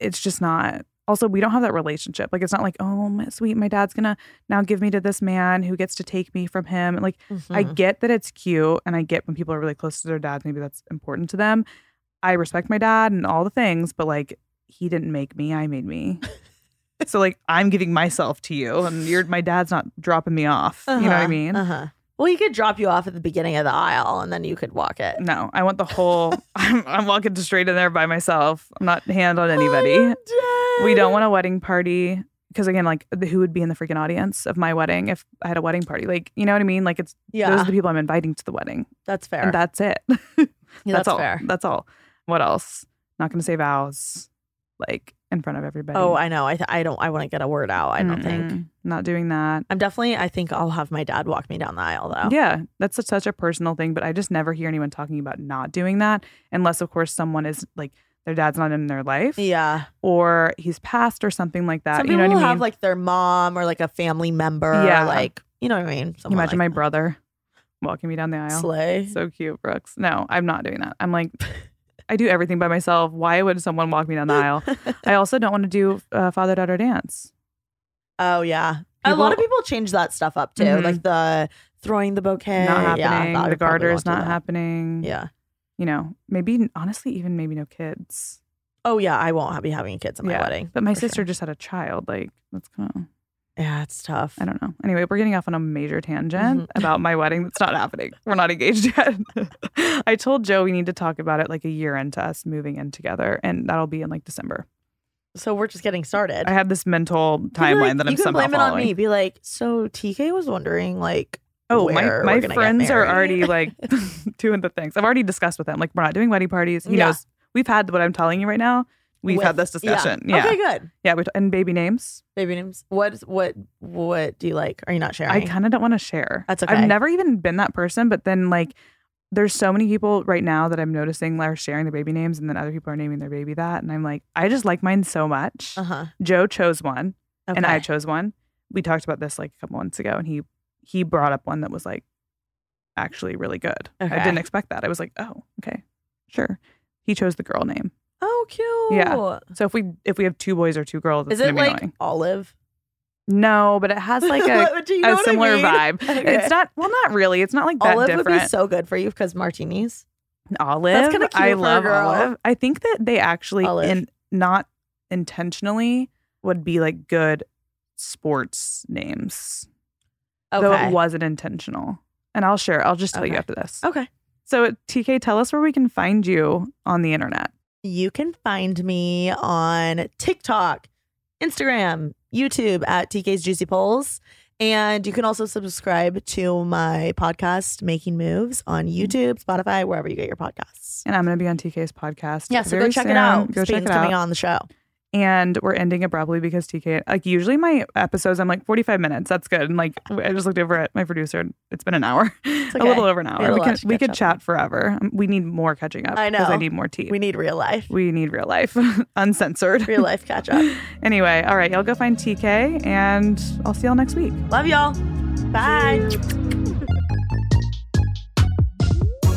it's just not also we don't have that relationship like it's not like oh my sweet my dad's gonna now give me to this man who gets to take me from him and like i Mhm. get that it's cute and i get when people are really close to their dads maybe that's important to them i respect my dad and all the things but like he didn't make me i made me so like i'm giving myself to you and you're my dad's not dropping me off. You know what i Uh-huh, mean? Uh-huh. Well, he could drop you off at the beginning of the aisle, and then you could walk it. no i want the whole I'm, I'm walking straight in there by myself. I'm not hand on anybody. we don't want a wedding party because again like who would be in the freaking audience of my wedding if i had a wedding party? Like you know what i mean? Like it's yeah. those are the people i'm inviting to the wedding. That's fair. and that's it. Yeah, that's all. fair. that's all. What else? Not gonna say vows. Like in front of everybody Oh, I know. I th- I don't. I wouldn't get a word out. I don't think. Mm-mm. not doing that I'm definitely. I think I'll have my dad walk me down the aisle though. yeah that's such, such a personal thing but i just never hear anyone talking about not doing that unless of course someone is like their dad's not in their life Yeah. or he's passed or something like that Some you people know what i mean have like their mom or like a family member. Yeah. Like you know what I mean. Someone imagine like my brother walking me down the aisle Slay. So cute, Brooks. No, I'm not doing that. I'm like, I do everything by myself. Why would someone walk me down the aisle? I also don't want to do uh, father daughter dance. oh yeah. a lot of People- people change that stuff up too, Mhm. like the throwing the bouquet. not Yeah, happening. I the won't do not happening. Yeah. You know, maybe honestly, even maybe no kids. Oh yeah. I won't be having kids at my yeah. wedding. But my sister sure. just had a child. Like, that's kind of, Yeah, it's tough. I don't know. Anyway, we're getting off on a major tangent Mhm. about my wedding that's not happening. We're not engaged yet. I told Joe we need to talk about it like a year into us moving in together, and that'll be in like December. So we're just getting started. I have this mental You can be timeline like- that I'm you can somehow blame following. it on me. Be like, so TK was wondering, like, Oh, my, my we're gonna get friends are already like doing the things. I've already discussed with him. Like, we're not doing wedding parties. He Yeah. knows we've had what I'm telling you right now. We've had this discussion. Yeah. Yeah. Okay, good. Yeah. we and baby names. Baby names. What what what do you like? Are you not sharing? I kind of don't want to share. That's okay. I've never even been that person, but then like, there's so many people right now that I'm noticing are sharing their baby names, and then other people are naming their baby that, and I'm like, I just like mine so much. Uh huh. Joe chose one, Okay. and I chose one. We talked about this like a couple months ago, and he he brought up one that was like actually really good. Okay. I didn't expect that. I was like, oh, okay, sure. He chose the girl name. Oh, cute. Yeah. So if we if we have two boys or two girls, it's Is it like annoying. Olive? No, but it has like a, you know a what I similar mean? vibe. Okay. It's not well, not really. It's not like that Olive different. would be so good for you because martinis. Olive. That's kinda cute I love girl. Olive. I think that they actually Olive. in not intentionally would be like good sports names. Though it wasn't intentional. And I'll share. I'll just tell you after this. Okay. So TK, tell us where we can find you on the internet. You can find me on TikTok, Instagram, YouTube at TK's Juicy Polls. And you can also subscribe to my podcast, Making Moves, on. YouTube, Spotify, wherever you get your podcasts. And I'm going to be on TK's podcast. Yeah, so go check it out. Go check it coming out. on the show. And we're ending abruptly because TK, like usually my episodes, I'm like 45 minutes. That's good. And like I just looked over at my producer and it's been an hour, It's a little over an We hour. a We, can, we could up chat forever. Um, We need more catching up. I Because I need more tea. We need real life. We need real life, uncensored. Real life catch up. anyway, all right, y'all go find TK and I'll see y'all next week. Love y'all. Bye.